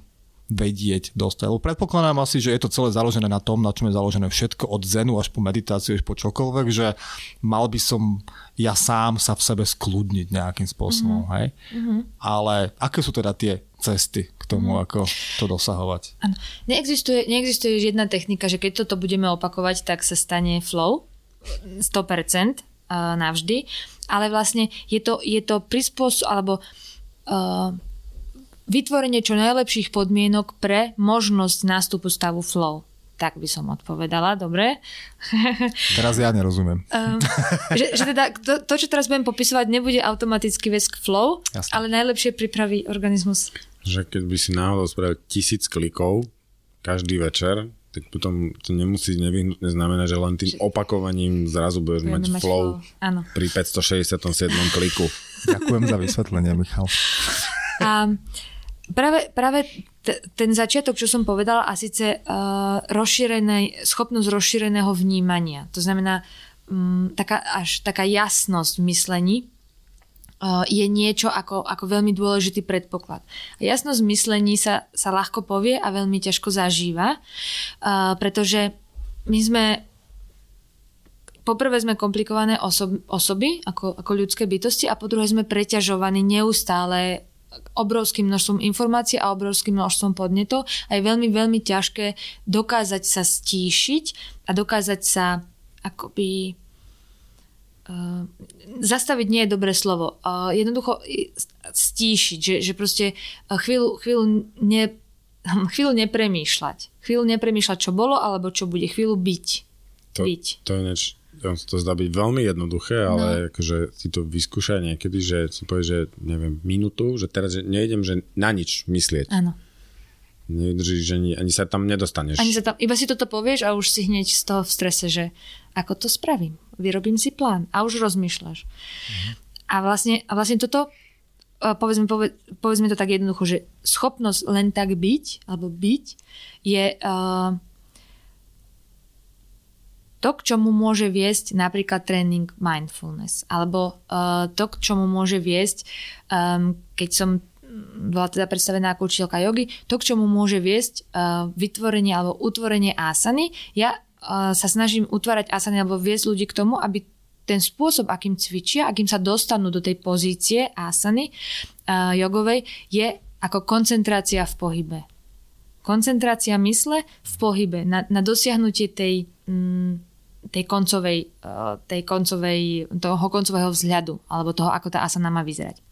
vedieť dostať. Lebo predpokladám asi, že je to celé založené na tom, na čom je založené všetko od zenu až po meditáciu, až po čokoľvek, že mal by som ja sám sa v sebe skľudniť nejakým spôsobom, mm-hmm. hej? Mm-hmm. Ale aké sú teda tie cesty k tomu, mm-hmm. ako to dosahovať? Ano. Neexistuje, neexistuje žiadna technika, že keď toto budeme opakovať, tak sa stane flow 100% navždy, ale vlastne je to, je to prispôsob, alebo uh, vytvorenie čo najlepších podmienok pre možnosť nástupu stavu flow. Tak by som odpovedala, dobre. [laughs] Teraz ja nerozumiem. Um, že, že teda to, to, čo teraz budem popisovať, nebude automaticky k flow, Jasne. ale najlepšie pripraví organizmus. Že keď by si náhodou spravil tisíc klikov každý večer, tak potom to nemusí nevyhnutne znamenať, že len tým opakovaním zrazu budeš mať, mať flow, flow. Áno. pri 567. kliku. Ďakujem za vysvetlenie, Michal. A práve, práve t- ten začiatok, čo som povedala, a síce uh, schopnosť rozšíreného vnímania. To znamená um, taká, až taká jasnosť v myslení uh, je niečo ako, ako veľmi dôležitý predpoklad. A jasnosť v myslení sa, sa ľahko povie a veľmi ťažko zažíva, uh, pretože my sme poprvé sme komplikované osob, osoby ako, ako ľudské bytosti a po druhé sme preťažovaní neustále obrovským množstvom informácií a obrovským množstvom podnetov a je veľmi, veľmi ťažké dokázať sa stíšiť a dokázať sa akoby uh, zastaviť nie je dobré slovo. Uh, jednoducho stíšiť, že, že proste chvíľu, chvíľu, ne, [laughs] chvíľu nepremýšľať. Chvíľu nepremýšľať, čo bolo, alebo čo bude. Chvíľu byť. To, byť. to je niečo on to zdá byť veľmi jednoduché, ale no. akože si to vyskúšaj niekedy, že si povie, že neviem, minútu, že teraz že nejdem, že na nič myslieť. Áno. Nevydržíš, že ani, ani sa tam nedostaneš. Ani sa tam, iba si toto povieš a už si hneď z toho v strese, že ako to spravím. Vyrobím si plán a už rozmýšľaš. Mhm. A, vlastne, a vlastne toto, povedzme, povedzme to tak jednoducho, že schopnosť len tak byť, alebo byť, je uh, to, k čomu môže viesť napríklad tréning mindfulness, alebo uh, to, k čomu môže viesť, um, keď som bola teda predstavená ako učiteľka jogy, to, k čomu môže viesť uh, vytvorenie alebo utvorenie asany. Ja uh, sa snažím utvárať asany alebo viesť ľudí k tomu, aby ten spôsob, akým cvičia, akým sa dostanú do tej pozície asany uh, jogovej, je ako koncentrácia v pohybe. Koncentrácia mysle v pohybe na, na dosiahnutie tej, mm, tej koncovej, eh, tej koncovej, toho koncového vzhľadu, alebo toho, ako tá asana má vyzerať.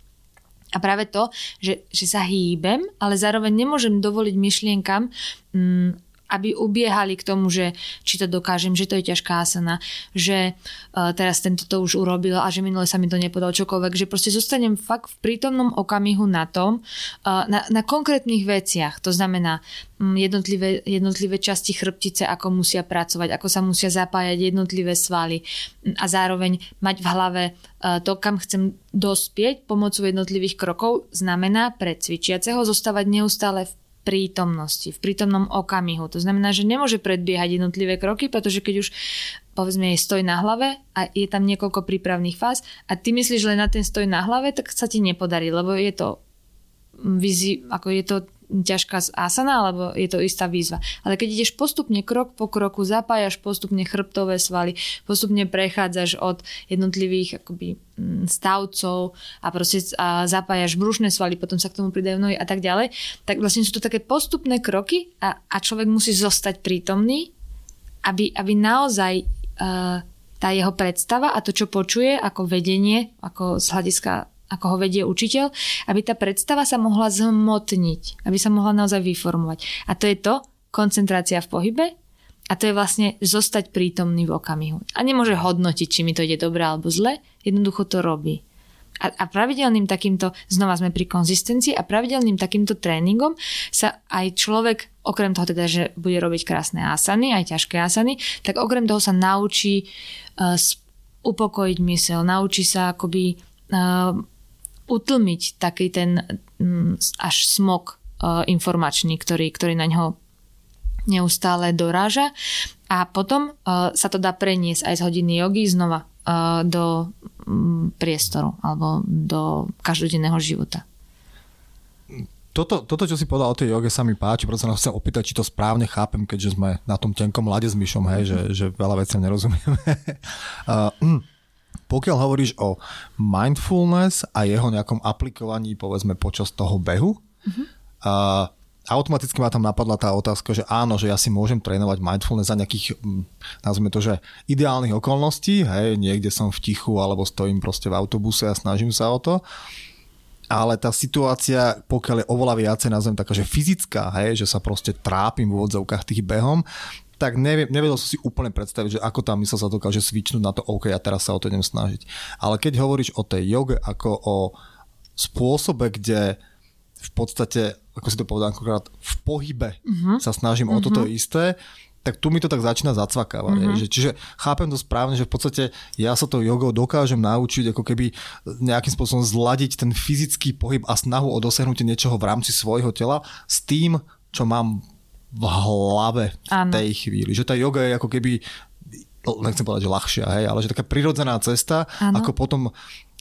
A práve to, že, že sa hýbem, ale zároveň nemôžem dovoliť myšlienkam, mm, aby ubiehali k tomu, že či to dokážem, že to je ťažká asana, že uh, teraz tento to už urobil a že minule sa mi to nepodal čokoľvek, že proste zostanem fakt v prítomnom okamihu na tom, uh, na, na konkrétnych veciach. To znamená um, jednotlivé, jednotlivé časti chrbtice, ako musia pracovať, ako sa musia zapájať jednotlivé svaly um, a zároveň mať v hlave uh, to, kam chcem dospieť pomocou jednotlivých krokov, znamená pre cvičiaceho zostávať neustále v prítomnosti, v prítomnom okamihu. To znamená, že nemôže predbiehať jednotlivé kroky, pretože keď už povedzme je stoj na hlave a je tam niekoľko prípravných fáz a ty myslíš len na ten stoj na hlave, tak sa ti nepodarí, lebo je to vizi, ako je to ťažká asana, alebo je to istá výzva. Ale keď ideš postupne krok po kroku, zapájaš postupne chrbtové svaly, postupne prechádzaš od jednotlivých akoby, mm, stavcov a proste zapájaš brušné svaly, potom sa k tomu pridajú nohy a tak ďalej, tak vlastne sú to také postupné kroky a, a človek musí zostať prítomný, aby, aby naozaj uh, tá jeho predstava a to, čo počuje ako vedenie, ako z hľadiska ako ho vedie učiteľ, aby tá predstava sa mohla zhmotniť, aby sa mohla naozaj vyformovať. A to je to, koncentrácia v pohybe a to je vlastne zostať prítomný v okamihu. A nemôže hodnotiť, či mi to ide dobre alebo zle, jednoducho to robí. A, a pravidelným takýmto, znova sme pri konzistencii a pravidelným takýmto tréningom sa aj človek, okrem toho teda, že bude robiť krásne asany, aj ťažké asany, tak okrem toho sa naučí uh, upokojiť mysel, naučí sa akoby uh, utlmiť taký ten um, až smog uh, informačný, ktorý, ktorý na ňo neustále doráža a potom uh, sa to dá preniesť aj z hodiny jogy znova uh, do Mm, priestoru alebo do každodenného života. Toto, toto, čo si povedal o tej joge, sa mi páči, preto sa nás chcem opýtať, či to správne chápem, keďže sme na tom tenkom lade s myšom, hej, že, že veľa vecí nerozumieme. [laughs] uh, pokiaľ hovoríš o mindfulness a jeho nejakom aplikovaní, povedzme, počas toho behu, uh-huh. uh, automaticky ma tam napadla tá otázka, že áno, že ja si môžem trénovať mindfulness za nejakých, mm, nazvime to, že ideálnych okolností, hej, niekde som v tichu alebo stojím proste v autobuse a snažím sa o to, ale tá situácia, pokiaľ je oveľa viacej, nazvem taká, že fyzická, hej, že sa proste trápim v úvodzovkách tých behom, tak nevie, nevedel som si úplne predstaviť, že ako tá mysl sa dokáže svičnúť na to, OK, ja teraz sa o to idem snažiť. Ale keď hovoríš o tej joge ako o spôsobe, kde v podstate, ako si to povedal akokrát, v pohybe uh-huh. sa snažím uh-huh. o toto mhm. isté, tak tu mi to tak začína zacvakávať. Že, čiže chápem to správne, že v podstate ja sa to jogou dokážem naučiť ako keby nejakým spôsobom zladiť ten fyzický pohyb a snahu o dosiahnutie niečoho v rámci svojho tela s tým, čo mám v hlave v ano. tej chvíli. Že tá yoga je ako keby nechcem povedať, že ľahšia, hej, ale že taká prirodzená cesta, ano. ako potom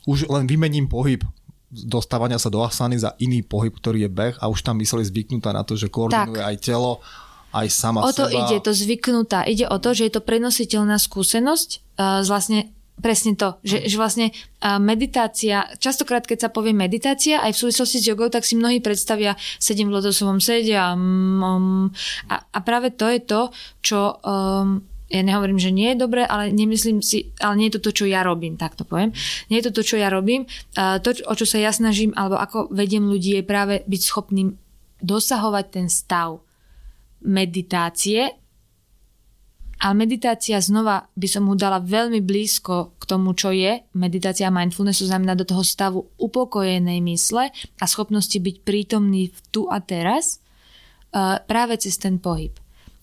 už len vymením pohyb dostávania sa do asany za iný pohyb, ktorý je beh a už tam mysleli zvyknutá na to, že koordinuje tak. aj telo, aj sama O to seba. ide, to zvyknutá. Ide o to, že je to prenositeľná skúsenosť uh, z vlastne Presne to, že, že vlastne meditácia, častokrát keď sa povie meditácia, aj v súvislosti s jogou, tak si mnohí predstavia, sedím v lotosovom sede a, um, a, a práve to je to, čo um, ja nehovorím, že nie je dobré, ale nemyslím si, ale nie je to to, čo ja robím, tak to poviem. Nie je to to, čo ja robím. To, o čo sa ja snažím, alebo ako vediem ľudí, je práve byť schopným dosahovať ten stav meditácie. A meditácia znova by som mu dala veľmi blízko k tomu, čo je meditácia mindfulness, to znamená do toho stavu upokojenej mysle a schopnosti byť prítomný tu a teraz práve cez ten pohyb.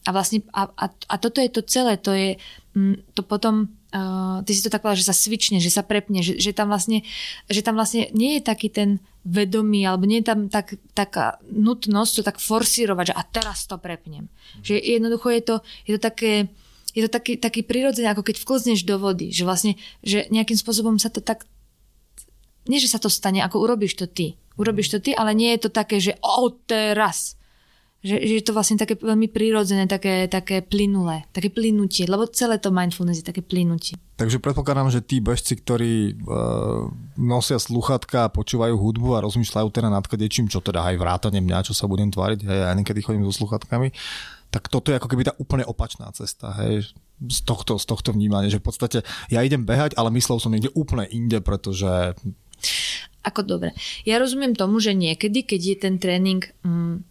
A vlastne, a, a, a toto je to celé, to je, mm, to potom, uh, ty si to tak povedal, že sa svične, že sa prepne, že, že, tam vlastne, že tam vlastne nie je taký ten vedomý, alebo nie je tam tak, taká nutnosť to tak forsírovať, že a teraz to prepnem. Že jednoducho je to, je to také, je to taký, taký prirodzený, ako keď vklzneš do vody, že vlastne, že nejakým spôsobom sa to tak, nie že sa to stane, ako urobíš to ty. Urobíš to ty, ale nie je to také, že o teraz že, že je to vlastne také veľmi prírodzené, také, také plynulé, také plynutie, lebo celé to mindfulness je také plynutie. Takže predpokladám, že tí bežci, ktorí uh, nosia sluchatka počúvajú hudbu a rozmýšľajú teda nad kadečím, čo teda aj vrátane mňa, čo sa budem tvariť, hej, ja niekedy chodím so sluchatkami, tak toto je ako keby tá úplne opačná cesta, hej, z tohto, z tohto vnímania, že v podstate ja idem behať, ale myslel som niekde úplne inde, pretože... Ako dobre. Ja rozumiem tomu, že niekedy, keď je ten tréning... Mm,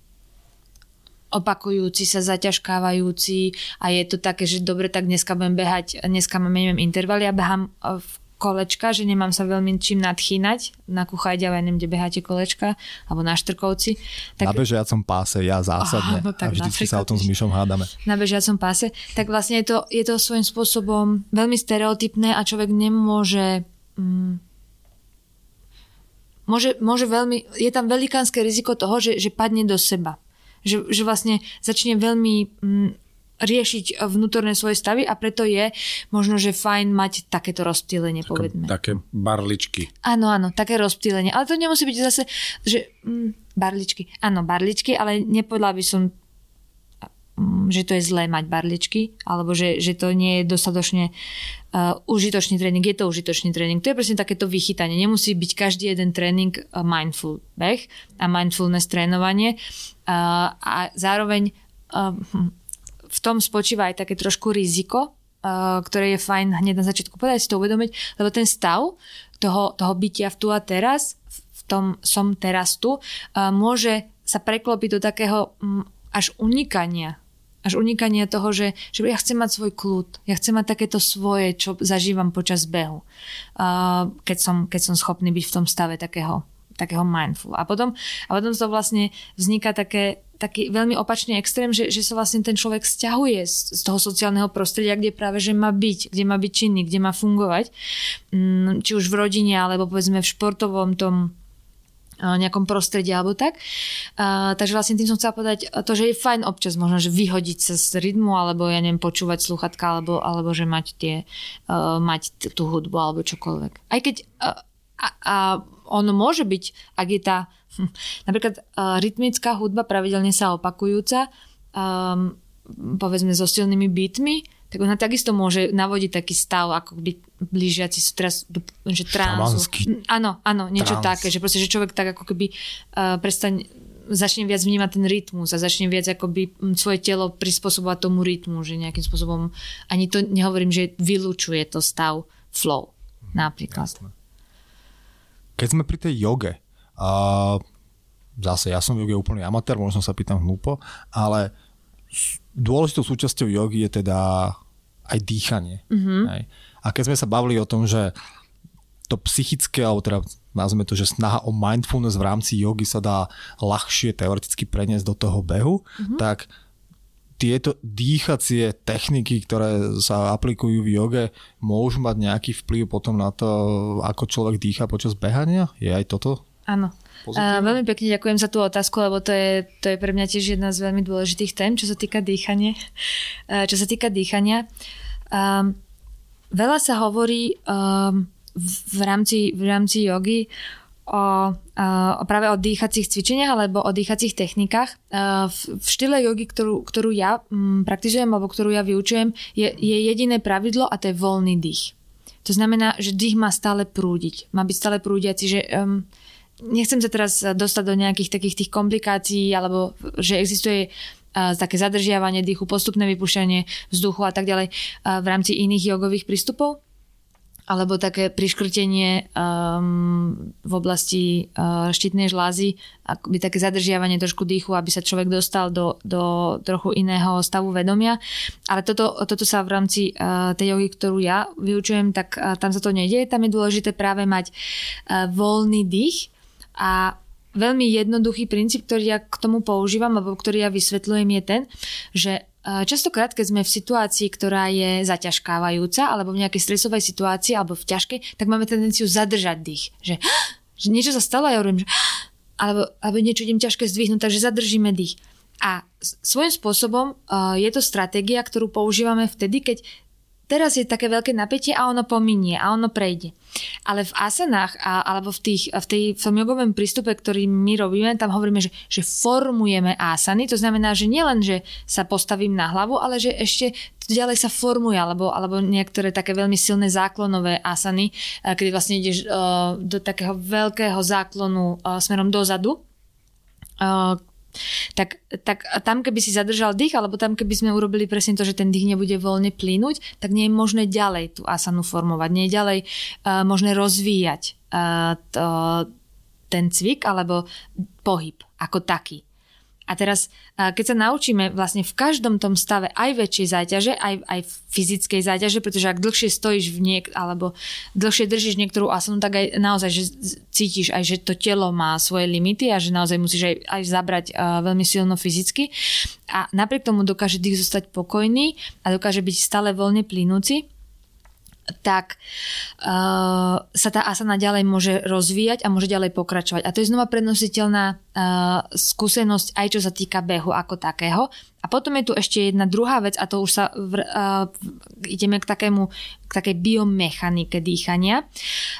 opakujúci sa, zaťažkávajúci a je to také, že dobre, tak dneska budem behať, dneska mám, neviem, intervaly a behám e, v kolečka, že nemám sa veľmi čím nadchýnať. Na Kuchajde, ale neviem, kde beháte kolečka, alebo na Štrkovci. Tak... Na bežiacom páse, ja zásadne. Oh, no tak a vždycky sa o tom s Myšom hádame. Na bežiacom páse. Tak vlastne je to, je to svojím spôsobom veľmi stereotypné a človek nemôže... Mm, môže, môže veľmi, je tam velikánske riziko toho, že, že padne do seba že, že vlastne začne veľmi mm, riešiť vnútorné svoje stavy a preto je možno, že fajn mať takéto rozptýlenie, povedzme. Také barličky. Áno, áno, také rozptýlenie. Ale to nemusí byť zase, že mm, barličky. Áno, barličky, ale nepovedala by som mm, že to je zlé mať barličky, alebo že, že to nie je dostatočne uh, užitočný tréning. Je to užitočný tréning. To je presne takéto vychytanie. Nemusí byť každý jeden tréning uh, mindful beh a mindfulness trénovanie. Uh, a zároveň uh, v tom spočíva aj také trošku riziko, uh, ktoré je fajn hneď na začiatku povedať si to uvedomiť, lebo ten stav toho, toho bytia v tu a teraz, v tom som teraz tu, uh, môže sa preklopiť do takého um, až unikania až unikania toho, že, že ja chcem mať svoj kľud, ja chcem mať takéto svoje, čo zažívam počas behu, uh, keď, som, keď som schopný byť v tom stave takého, takého mindful. A potom, a potom to vlastne vzniká také, taký veľmi opačný extrém, že, že sa vlastne ten človek stiahuje z, z toho sociálneho prostredia, kde práve že má byť, kde má byť činný, kde má fungovať, mm, či už v rodine, alebo povedzme v športovom tom nejakom prostredí alebo tak. Uh, takže vlastne tým som chcela povedať to, že je fajn občas možno, že vyhodiť sa z rytmu alebo ja neviem, počúvať sluchatka alebo, alebo že mať tie, uh, mať tú hudbu alebo čokoľvek. Aj keď uh, a, a ono môže byť, ak je tá hm, napríklad uh, rytmická hudba pravidelne sa opakujúca, um, povedzme so silnými beatmi, tak ona takisto môže navodiť taký stav, ako by blížiaci sú teraz, že transu. Áno, áno, niečo Trans. také, že proste, že človek tak ako keby uh, prestaň, začne viac vnímať ten rytmus a začne viac akoby svoje telo prispôsobovať tomu rytmu, že nejakým spôsobom, ani to nehovorím, že vylúčuje to stav flow napríklad. Jasne. Keď sme pri tej joge, uh, zase ja som v joge úplný amatér, možno sa pýtam hlúpo, ale dôležitou súčasťou jogy je teda aj dýchanie. Mm-hmm. Hej. A keď sme sa bavili o tom, že to psychické, alebo teda nazveme to, že snaha o mindfulness v rámci jogy sa dá ľahšie teoreticky preniesť do toho behu, mm-hmm. tak tieto dýchacie techniky, ktoré sa aplikujú v joge, môžu mať nejaký vplyv potom na to, ako človek dýcha počas behania? Je aj toto? Áno. Uh, veľmi pekne ďakujem za tú otázku, lebo to je, to je pre mňa tiež jedna z veľmi dôležitých tém, čo sa týka dýchania. Čo sa týka dýchania. Um, veľa sa hovorí um, v, rámci, v rámci jogy o, o práve o dýchacích cvičeniach alebo o dýchacích technikách. V, v štýle jogy, ktorú, ktorú ja mm, praktizujem alebo ktorú ja vyučujem, je, je jediné pravidlo a to je voľný dých. To znamená, že dých má stále prúdiť. Má byť stále prúdiaci, že um, nechcem sa teraz dostať do nejakých takých tých komplikácií alebo že existuje uh, také zadržiavanie dýchu, postupné vypúšťanie vzduchu a tak ďalej uh, v rámci iných jogových prístupov alebo také priškrtenie um, v oblasti uh, štítnej žlázy, akoby také zadržiavanie trošku dýchu, aby sa človek dostal do, do trochu iného stavu vedomia. Ale toto, toto sa v rámci uh, tej jogy, ktorú ja vyučujem, tak uh, tam sa to nedieje. Tam je dôležité práve mať uh, voľný dých a veľmi jednoduchý princíp, ktorý ja k tomu používam, alebo ktorý ja vysvetľujem je ten, že Častokrát, keď sme v situácii, ktorá je zaťažkávajúca, alebo v nejakej stresovej situácii, alebo v ťažkej, tak máme tendenciu zadržať dých. Že, [gasps] že niečo sa stalo ja hovorím, že [gasps] alebo, alebo niečo idem ťažké zdvihnúť, takže zadržíme dých. A svojím spôsobom uh, je to stratégia, ktorú používame vtedy, keď teraz je také veľké napätie a ono pominie a ono prejde. Ale v asanách a, alebo v, tých, v, tej, v tom jogovom prístupe, ktorý my robíme, tam hovoríme, že, že formujeme asany. To znamená, že nielen, že sa postavím na hlavu, ale že ešte ďalej sa formuje, alebo, alebo niektoré také veľmi silné záklonové asany, eh, kedy vlastne ideš uh, do takého veľkého záklonu uh, smerom dozadu, uh, tak, tak tam keby si zadržal dých, alebo tam keby sme urobili presne to, že ten dých nebude voľne plínuť, tak nie je možné ďalej tú asanu formovať, nie je ďalej uh, možné rozvíjať uh, to, ten cvik alebo pohyb ako taký. A teraz, keď sa naučíme vlastne v každom tom stave aj väčšej záťaže, aj, aj fyzickej záťaže, pretože ak dlhšie stojíš v niek, alebo dlhšie držíš niektorú asanu, tak aj naozaj, že cítiš aj, že to telo má svoje limity a že naozaj musíš aj, aj zabrať uh, veľmi silno fyzicky. A napriek tomu dokáže dých zostať pokojný a dokáže byť stále voľne plynúci. Tak uh, sa tá asana ďalej môže rozvíjať a môže ďalej pokračovať. A to je znova prenositeľná uh, skúsenosť aj čo sa týka behu ako takého. A potom je tu ešte jedna druhá vec a to už sa v, uh, ideme k takému k takej biomechanike dýchania.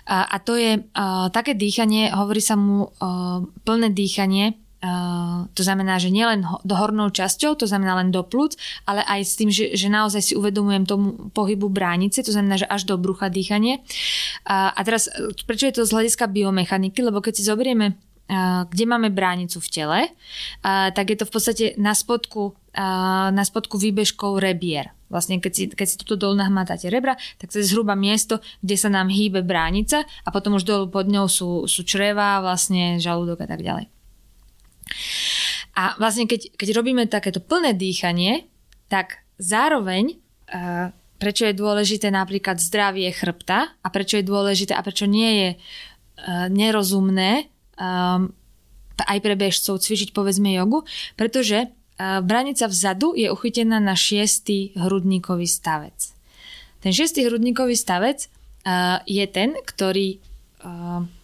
Uh, a to je uh, také dýchanie, hovorí sa mu uh, plné dýchanie, Uh, to znamená, že nielen do hornou časťou, to znamená len do plúc, ale aj s tým, že, že naozaj si uvedomujem tomu pohybu bránice, to znamená, že až do brucha dýchanie. Uh, a teraz, prečo je to z hľadiska biomechaniky? Lebo keď si zoberieme uh, kde máme bránicu v tele, tak je to v podstate na spodku, na spodku výbežkou rebier. Vlastne keď si, keď si tuto dolu nahmatáte rebra, tak to je zhruba miesto, kde sa nám hýbe bránica a potom už dolu pod ňou sú, sú čreva, vlastne žalúdok a tak ďalej. A vlastne keď, keď robíme takéto plné dýchanie, tak zároveň uh, prečo je dôležité napríklad zdravie chrbta a prečo je dôležité a prečo nie je uh, nerozumné um, aj pre bežcov cvičiť povedzme jogu, pretože branica vzadu je uchytená na šiestý hrudníkový stavec. Ten šiestý hrudníkový stavec je ten, ktorý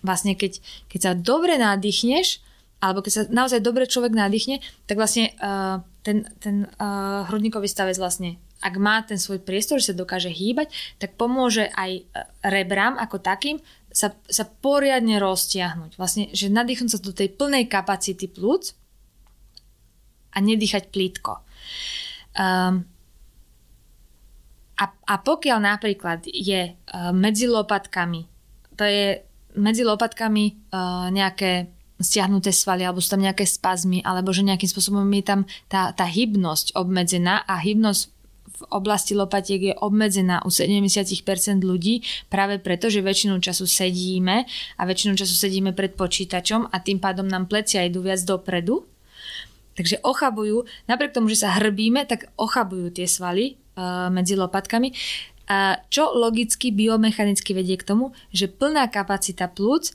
vlastne keď, keď sa dobre nadýchneš, alebo keď sa naozaj dobre človek nadýchne, tak vlastne uh, ten, ten uh, hrudníkový stavec vlastne ak má ten svoj priestor, že sa dokáže hýbať, tak pomôže aj rebrám ako takým sa, sa poriadne roztiahnuť. Vlastne, že nadýchnuť sa do tej plnej kapacity plúc a nedýchať plítko. Um, a, a pokiaľ napríklad je medzi lopatkami, to je medzi lopatkami uh, nejaké stiahnuté svaly, alebo sú tam nejaké spazmy, alebo že nejakým spôsobom je tam tá, tá hybnosť obmedzená a hybnosť v oblasti lopatiek je obmedzená u 70% ľudí práve preto, že väčšinu času sedíme a väčšinu času sedíme pred počítačom a tým pádom nám plecia idú viac dopredu. Takže ochabujú, napriek tomu, že sa hrbíme, tak ochabujú tie svaly uh, medzi lopatkami. Uh, čo logicky biomechanicky vedie k tomu, že plná kapacita plúc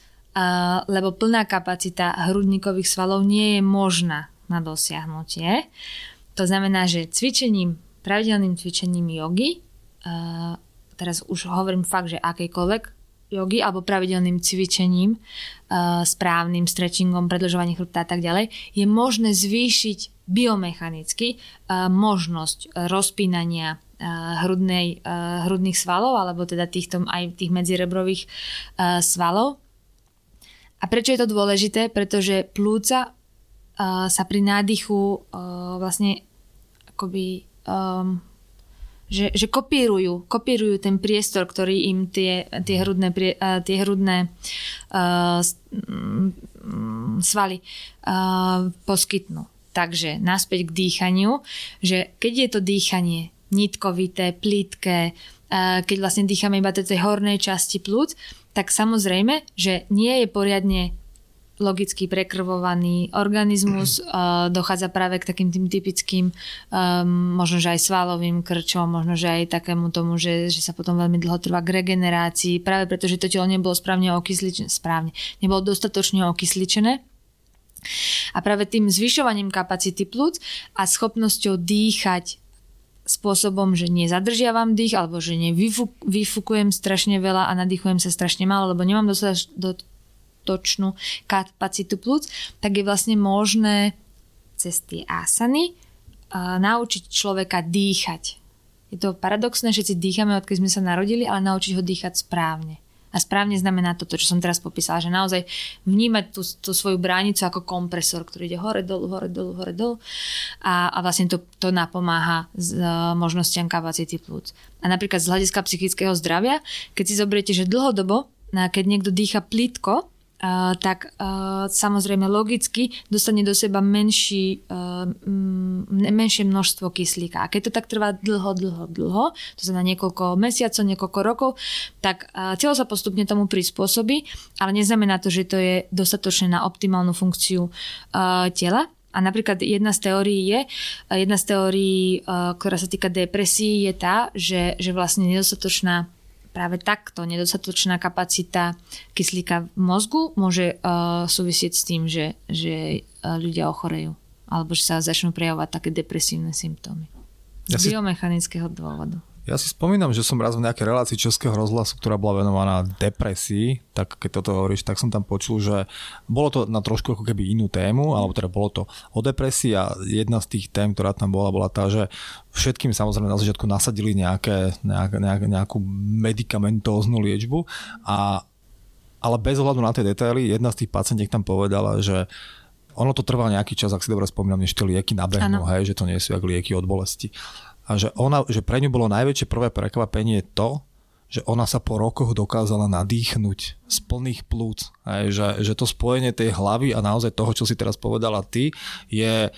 lebo plná kapacita hrudníkových svalov nie je možná na dosiahnutie. To znamená, že cvičením, pravidelným cvičením jogy, teraz už hovorím fakt, že akejkoľvek jogy alebo pravidelným cvičením, správnym stretchingom, predlžovaním chrbta a tak ďalej, je možné zvýšiť biomechanicky možnosť rozpínania hrudnej, hrudných svalov alebo teda týchto, aj tých medzirebrových svalov a prečo je to dôležité? Pretože plúca uh, sa pri nádychu uh, vlastne akoby um, že, že kopírujú, kopírujú ten priestor, ktorý im tie, tie hrudné, uh, tie hrudné uh, svaly uh, poskytnú. Takže naspäť k dýchaniu, že keď je to dýchanie nitkovité, plítke, uh, keď vlastne dýchame iba do tej hornej časti plúc, tak samozrejme, že nie je poriadne logicky prekrvovaný organizmus, [clears throat] uh, dochádza práve k takým tým typickým um, možno, že aj svalovým krčom, možno, že aj takému tomu, že, že sa potom veľmi dlho trvá k regenerácii, práve preto, že to telo nebolo správne okysličené, správne, nebolo dostatočne okysličené. A práve tým zvyšovaním kapacity plúc a schopnosťou dýchať spôsobom, že nezadržiavam dých alebo že nevyfukujem strašne veľa a nadýchujem sa strašne málo, lebo nemám dostatočnú kapacitu plúc, tak je vlastne možné cez tie asany uh, naučiť človeka dýchať. Je to paradoxné, si dýchame, odkedy sme sa narodili, ale naučiť ho dýchať správne. A správne znamená toto, čo som teraz popísala, že naozaj vnímať tú, tú svoju bránicu ako kompresor, ktorý ide hore, dolu, hore, dolu, hore, dolu a, a vlastne to, to napomáha s uh, možnostiam kapacity plúc. A napríklad z hľadiska psychického zdravia, keď si zoberiete, že dlhodobo, keď niekto dýcha plítko, Uh, tak uh, samozrejme logicky dostane do seba menší, uh, menšie množstvo kyslíka. A keď to tak trvá dlho, dlho, dlho, to znamená niekoľko mesiacov, niekoľko rokov, tak uh, telo sa postupne tomu prispôsobí, ale neznamená to, že to je dostatočné na optimálnu funkciu uh, tela. A napríklad jedna z teórií je, jedna z teórií, ktorá sa týka depresí, je tá, že, že vlastne nedostatočná práve takto nedostatočná kapacita kyslíka v mozgu môže uh, súvisieť s tým, že, že uh, ľudia ochorejú alebo že sa začnú prejavovať také depresívne symptómy. Z ja biomechanického dôvodu. Ja si spomínam, že som raz v nejakej relácii Českého rozhlasu, ktorá bola venovaná depresii, tak keď toto hovoríš, tak som tam počul, že bolo to na trošku ako keby inú tému, alebo teda bolo to o depresii a jedna z tých tém, ktorá tam bola, bola tá, že všetkým samozrejme na začiatku nasadili nejaké, nejak, nejak, nejakú medicamentóznu liečbu, a, ale bez ohľadu na tie detaily, jedna z tých pacientiek tam povedala, že ono to trvá nejaký čas, ak si dobre spomínam, než tie lieky nabehnú, hej, že to nie sú jak lieky od bolesti a že, ona, že pre ňu bolo najväčšie prvé prekvapenie to, že ona sa po rokoch dokázala nadýchnuť z plných plúc. Aj, že, že to spojenie tej hlavy a naozaj toho, čo si teraz povedala ty, je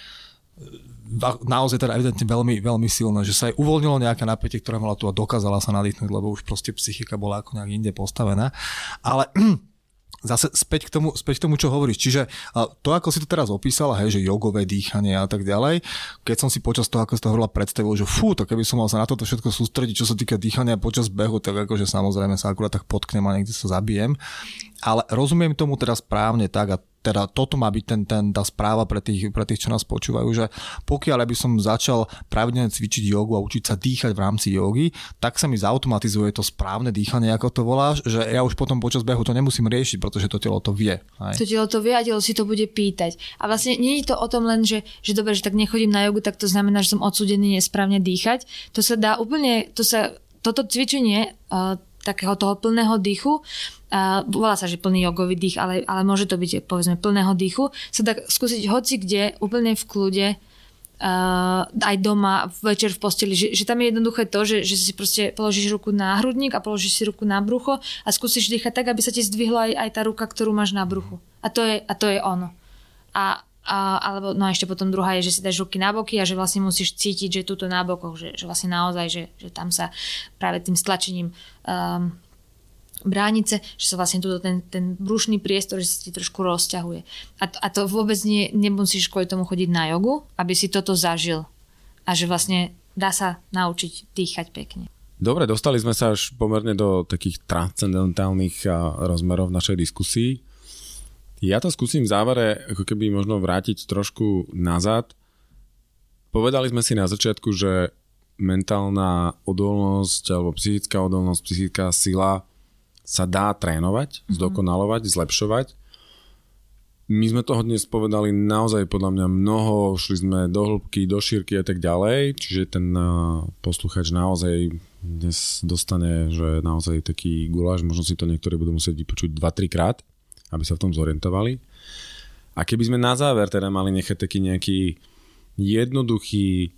naozaj teda evidentne veľmi, veľmi silné, že sa aj uvoľnilo nejaké napätie, ktoré mala tu a dokázala sa nadýchnuť, lebo už proste psychika bola ako nejak inde postavená. Ale [clears throat] zase späť k tomu, späť k tomu čo hovoríš. Čiže to, ako si to teraz opísala, hej, že jogové dýchanie a tak ďalej, keď som si počas toho, ako si to hovorila, predstavil, že fú, to keby som mal sa na toto všetko sústrediť, čo sa týka dýchania počas behu, tak akože samozrejme sa akurát tak potknem a niekde sa zabijem. Ale rozumiem tomu teraz správne tak a teda toto má byť ten, ten, tá správa pre tých, pre tých, čo nás počúvajú, že pokiaľ by som začal pravidelne cvičiť jogu a učiť sa dýchať v rámci jogy, tak sa mi zautomatizuje to správne dýchanie, ako to voláš, že ja už potom počas behu to nemusím riešiť, pretože to telo to vie. Aj? To telo to vie a telo si to bude pýtať. A vlastne nie je to o tom len, že, že dobre, že tak nechodím na jogu, tak to znamená, že som odsudený nesprávne dýchať. To sa dá úplne, to sa, toto cvičenie uh, takého toho plného dýchu, uh, volá sa, že plný jogový dých, ale, ale môže to byť povedzme plného dýchu, sa dá skúsiť hoci kde, úplne v kľude, uh, aj doma, večer v posteli, že, že tam je jednoduché to, že, že si proste položíš ruku na hrudník a položíš si ruku na brucho a skúsiš dýchať tak, aby sa ti zdvihla aj, aj tá ruka, ktorú máš na bruchu. A to je, a to je ono. A, alebo no a ešte potom druhá je, že si dáš ruky na boky a že vlastne musíš cítiť, že túto na bokoch, že, že vlastne naozaj, že, že tam sa práve tým stlačením um, bránice, že sa vlastne túto ten, ten brušný priestor, že sa ti trošku rozťahuje. A to, a to vôbec nie, nemusíš kvôli tomu chodiť na jogu, aby si toto zažil. A že vlastne dá sa naučiť dýchať pekne. Dobre, dostali sme sa až pomerne do takých transcendentálnych rozmerov našej diskusii. Ja to skúsim v závere ako keby možno vrátiť trošku nazad. Povedali sme si na začiatku, že mentálna odolnosť alebo psychická odolnosť, psychická sila sa dá trénovať, mm-hmm. zdokonalovať, zlepšovať. My sme toho dnes povedali naozaj podľa mňa mnoho, šli sme do hĺbky, do šírky a tak ďalej, čiže ten posluchač naozaj dnes dostane, že naozaj taký guláš, možno si to niektorí budú musieť vypočuť 2-3 krát aby sa v tom zorientovali. A keby sme na záver teda mali nechať taký nejaký jednoduchý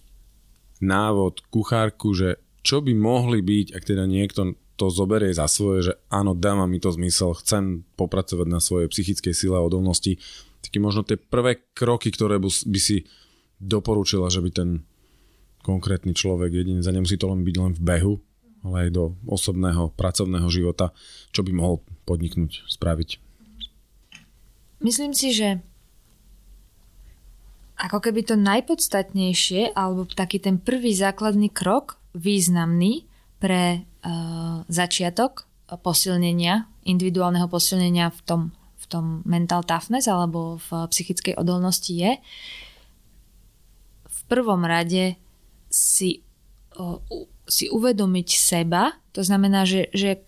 návod, kuchárku, že čo by mohli byť, ak teda niekto to zoberie za svoje, že áno, dáma mi to zmysel, chcem popracovať na svojej psychickej sile a odolnosti, také možno tie prvé kroky, ktoré by si doporučila, že by ten konkrétny človek jedine, za nemusí to len byť len v behu, ale aj do osobného, pracovného života, čo by mohol podniknúť, spraviť. Myslím si, že ako keby to najpodstatnejšie, alebo taký ten prvý základný krok, významný pre uh, začiatok posilnenia, individuálneho posilnenia v tom, v tom mental toughness alebo v psychickej odolnosti je v prvom rade si, uh, si uvedomiť seba, to znamená, že, že,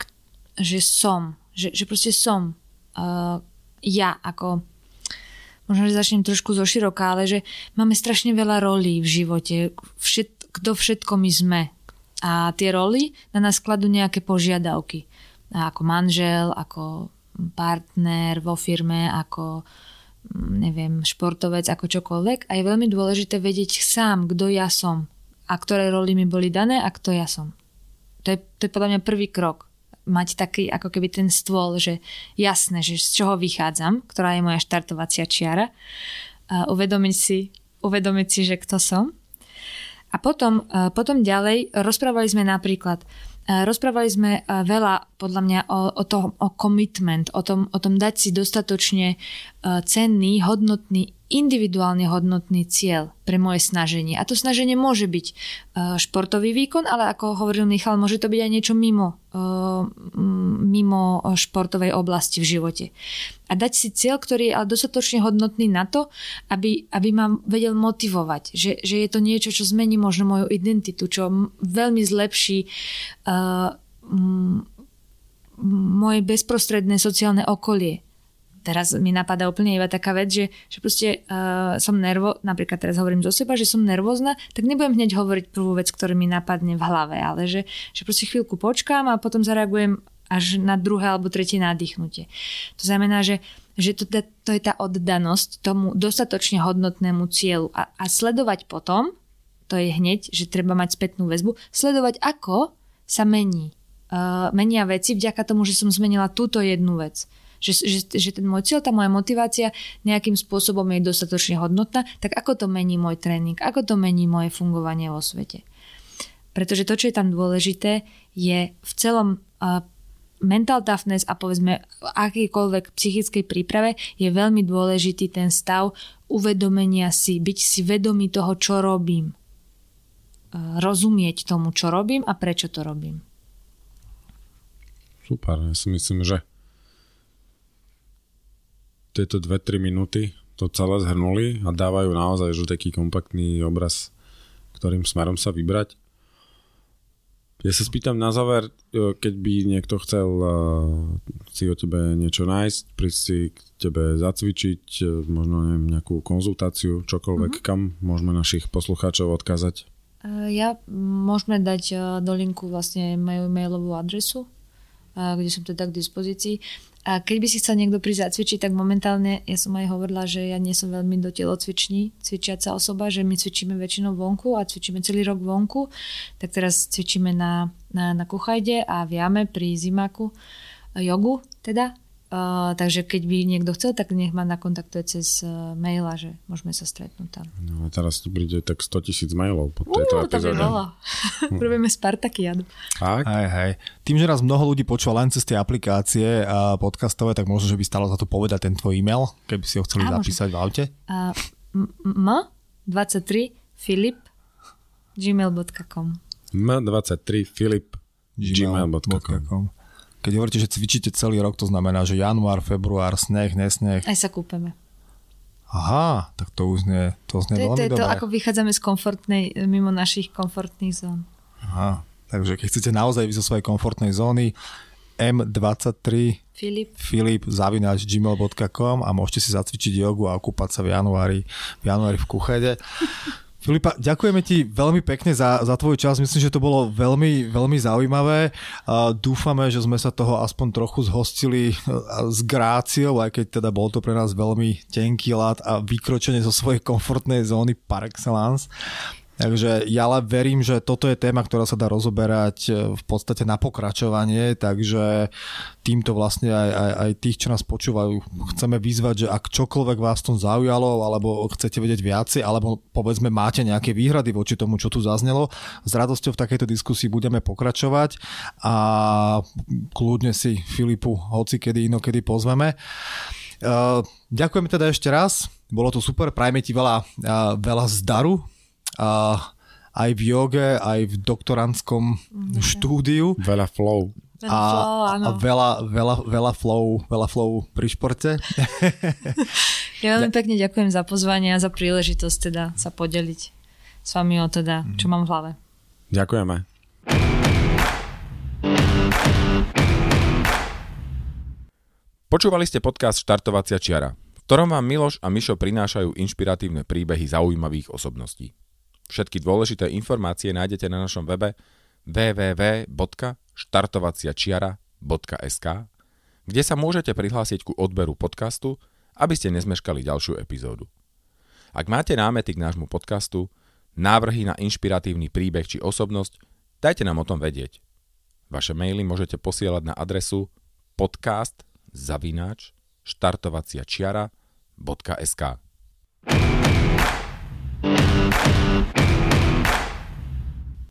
že som, že, že proste som, uh, ja ako možno, že začnem trošku zo široka, ale že máme strašne veľa rolí v živote, všet, kto všetko my sme. A tie roly na nás kladú nejaké požiadavky. A ako manžel, ako partner vo firme, ako mm, neviem, športovec, ako čokoľvek. A je veľmi dôležité vedieť sám, kto ja som a ktoré roly mi boli dané a kto ja som. To je, to je podľa mňa prvý krok mať taký ako keby ten stôl, že jasné, že z čoho vychádzam, ktorá je moja štartovacia čiara. A uvedomiť si, uvedomiť si, že kto som. A potom, potom ďalej rozprávali sme napríklad Rozprávali sme veľa podľa mňa o, o tom, o commitment, o tom, o tom dať si dostatočne uh, cenný, hodnotný, individuálne hodnotný cieľ pre moje snaženie. A to snaženie môže byť uh, športový výkon, ale ako hovoril Michal, môže to byť aj niečo mimo, uh, mimo športovej oblasti v živote. A dať si cieľ, ktorý je ale dostatočne hodnotný na to, aby, aby ma vedel motivovať, že, že je to niečo, čo zmení možno moju identitu, čo veľmi zlepší moje bezprostredné sociálne okolie. Teraz mi napadá úplne iba taká vec, že, že proste uh, som nervo, napríklad teraz hovorím zo seba, že som nervózna, tak nebudem hneď hovoriť prvú vec, ktorá mi napadne v hlave, ale že, že proste chvíľku počkám a potom zareagujem až na druhé alebo tretie nadýchnutie. To znamená, že, že to, to je tá oddanosť tomu dostatočne hodnotnému cieľu a, a sledovať potom, to je hneď, že treba mať spätnú väzbu, sledovať ako sa mení uh, menia veci vďaka tomu, že som zmenila túto jednu vec. Že, že, že ten môj cieľ, tá moja motivácia nejakým spôsobom je dostatočne hodnotná, tak ako to mení môj tréning, ako to mení moje fungovanie vo svete. Pretože to, čo je tam dôležité, je v celom uh, mental toughness a povedzme akýkoľvek psychickej príprave je veľmi dôležitý ten stav uvedomenia si, byť si vedomý toho, čo robím. Rozumieť tomu, čo robím a prečo to robím. Super, ja si myslím, že tieto 2-3 minúty to celé zhrnuli a dávajú naozaj že taký kompaktný obraz, ktorým smerom sa vybrať. Ja sa spýtam na záver, e, keď by niekto chcel e, si o tebe niečo nájsť, prísť si k tebe zacvičiť, e, možno neviem, nejakú konzultáciu, čokoľvek, mm-hmm. kam môžeme našich poslucháčov odkázať? Ja môžeme dať do linku vlastne moju mailovú adresu kde som teda k dispozícii. A keď by si chcel niekto prísť zacvičiť, tak momentálne, ja som aj hovorila, že ja nie som veľmi do telocviční, cvičiaca osoba, že my cvičíme väčšinou vonku a cvičíme celý rok vonku, tak teraz cvičíme na, na, na Kuchajde a v Jame pri Zimaku jogu teda Uh, takže keď by niekto chcel, tak nech ma nakontaktuje cez uh, mail a že môžeme sa stretnúť tam. No a teraz tu príde tak 100 tisíc mailov po tejto uh, epizóde. To by veľa. Robíme Spartakiadu. Tak? Hej, hej. Tým, že nás mnoho ľudí počúva len cez tie aplikácie a podcastové, tak možno, že by stalo za to povedať ten tvoj e-mail, keby si ho chceli a, zapísať môžem. v aute. Uh, m23 filip gmail.com m23 filip gmail.com keď hovoríte, že cvičíte celý rok, to znamená, že január, február, sneh, nesneh. Aj sa kúpeme. Aha, tak to už nie, to znie to, veľmi to je to, ako vychádzame z komfortnej, mimo našich komfortných zón. Aha, takže keď chcete naozaj vyjsť zo svojej komfortnej zóny, M23 Filip, Filip zavináč gmail.com a môžete si zacvičiť jogu a okúpať sa v januári, v januári v Kuchede. Filipa, ďakujeme ti veľmi pekne za, za tvoj čas. Myslím, že to bolo veľmi, veľmi zaujímavé. Dúfame, že sme sa toho aspoň trochu zhostili s gráciou, aj keď teda bol to pre nás veľmi tenký lát a vykročenie zo svojej komfortnej zóny par excellence. Takže ja ale verím, že toto je téma, ktorá sa dá rozoberať e, v podstate na pokračovanie, takže týmto vlastne aj, aj, aj tých, čo nás počúvajú, chceme vyzvať, že ak čokoľvek vás tom zaujalo, alebo chcete vedieť viacej, alebo povedzme máte nejaké výhrady voči tomu, čo tu zaznelo, s radosťou v takejto diskusii budeme pokračovať a kľudne si Filipu hoci kedy inokedy pozveme. Uh, ďakujeme teda ešte raz, bolo to super, prajme ti veľa, uh, veľa zdaru aj v joge, aj v doktorantskom mm, štúdiu. Veľa flow. A, flow, a veľa, veľa, veľa, flow, veľa flow pri športe. [laughs] ja veľmi pekne ďakujem za pozvanie a za príležitosť teda sa podeliť s vami o teda, čo mám v hlave. Ďakujeme. Počúvali ste podcast Štartovacia čiara, v ktorom vám Miloš a Mišo prinášajú inšpiratívne príbehy zaujímavých osobností. Všetky dôležité informácie nájdete na našom webe www.štartovaciačiara.sk, kde sa môžete prihlásiť ku odberu podcastu, aby ste nezmeškali ďalšiu epizódu. Ak máte námety k nášmu podcastu, návrhy na inšpiratívny príbeh či osobnosť, dajte nám o tom vedieť. Vaše maily môžete posielať na adresu podcast zavináč štartovaciačiara.sk.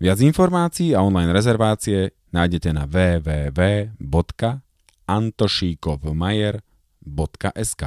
Viac informácií a online rezervácie nájdete na www.antošíkovmajer.sk.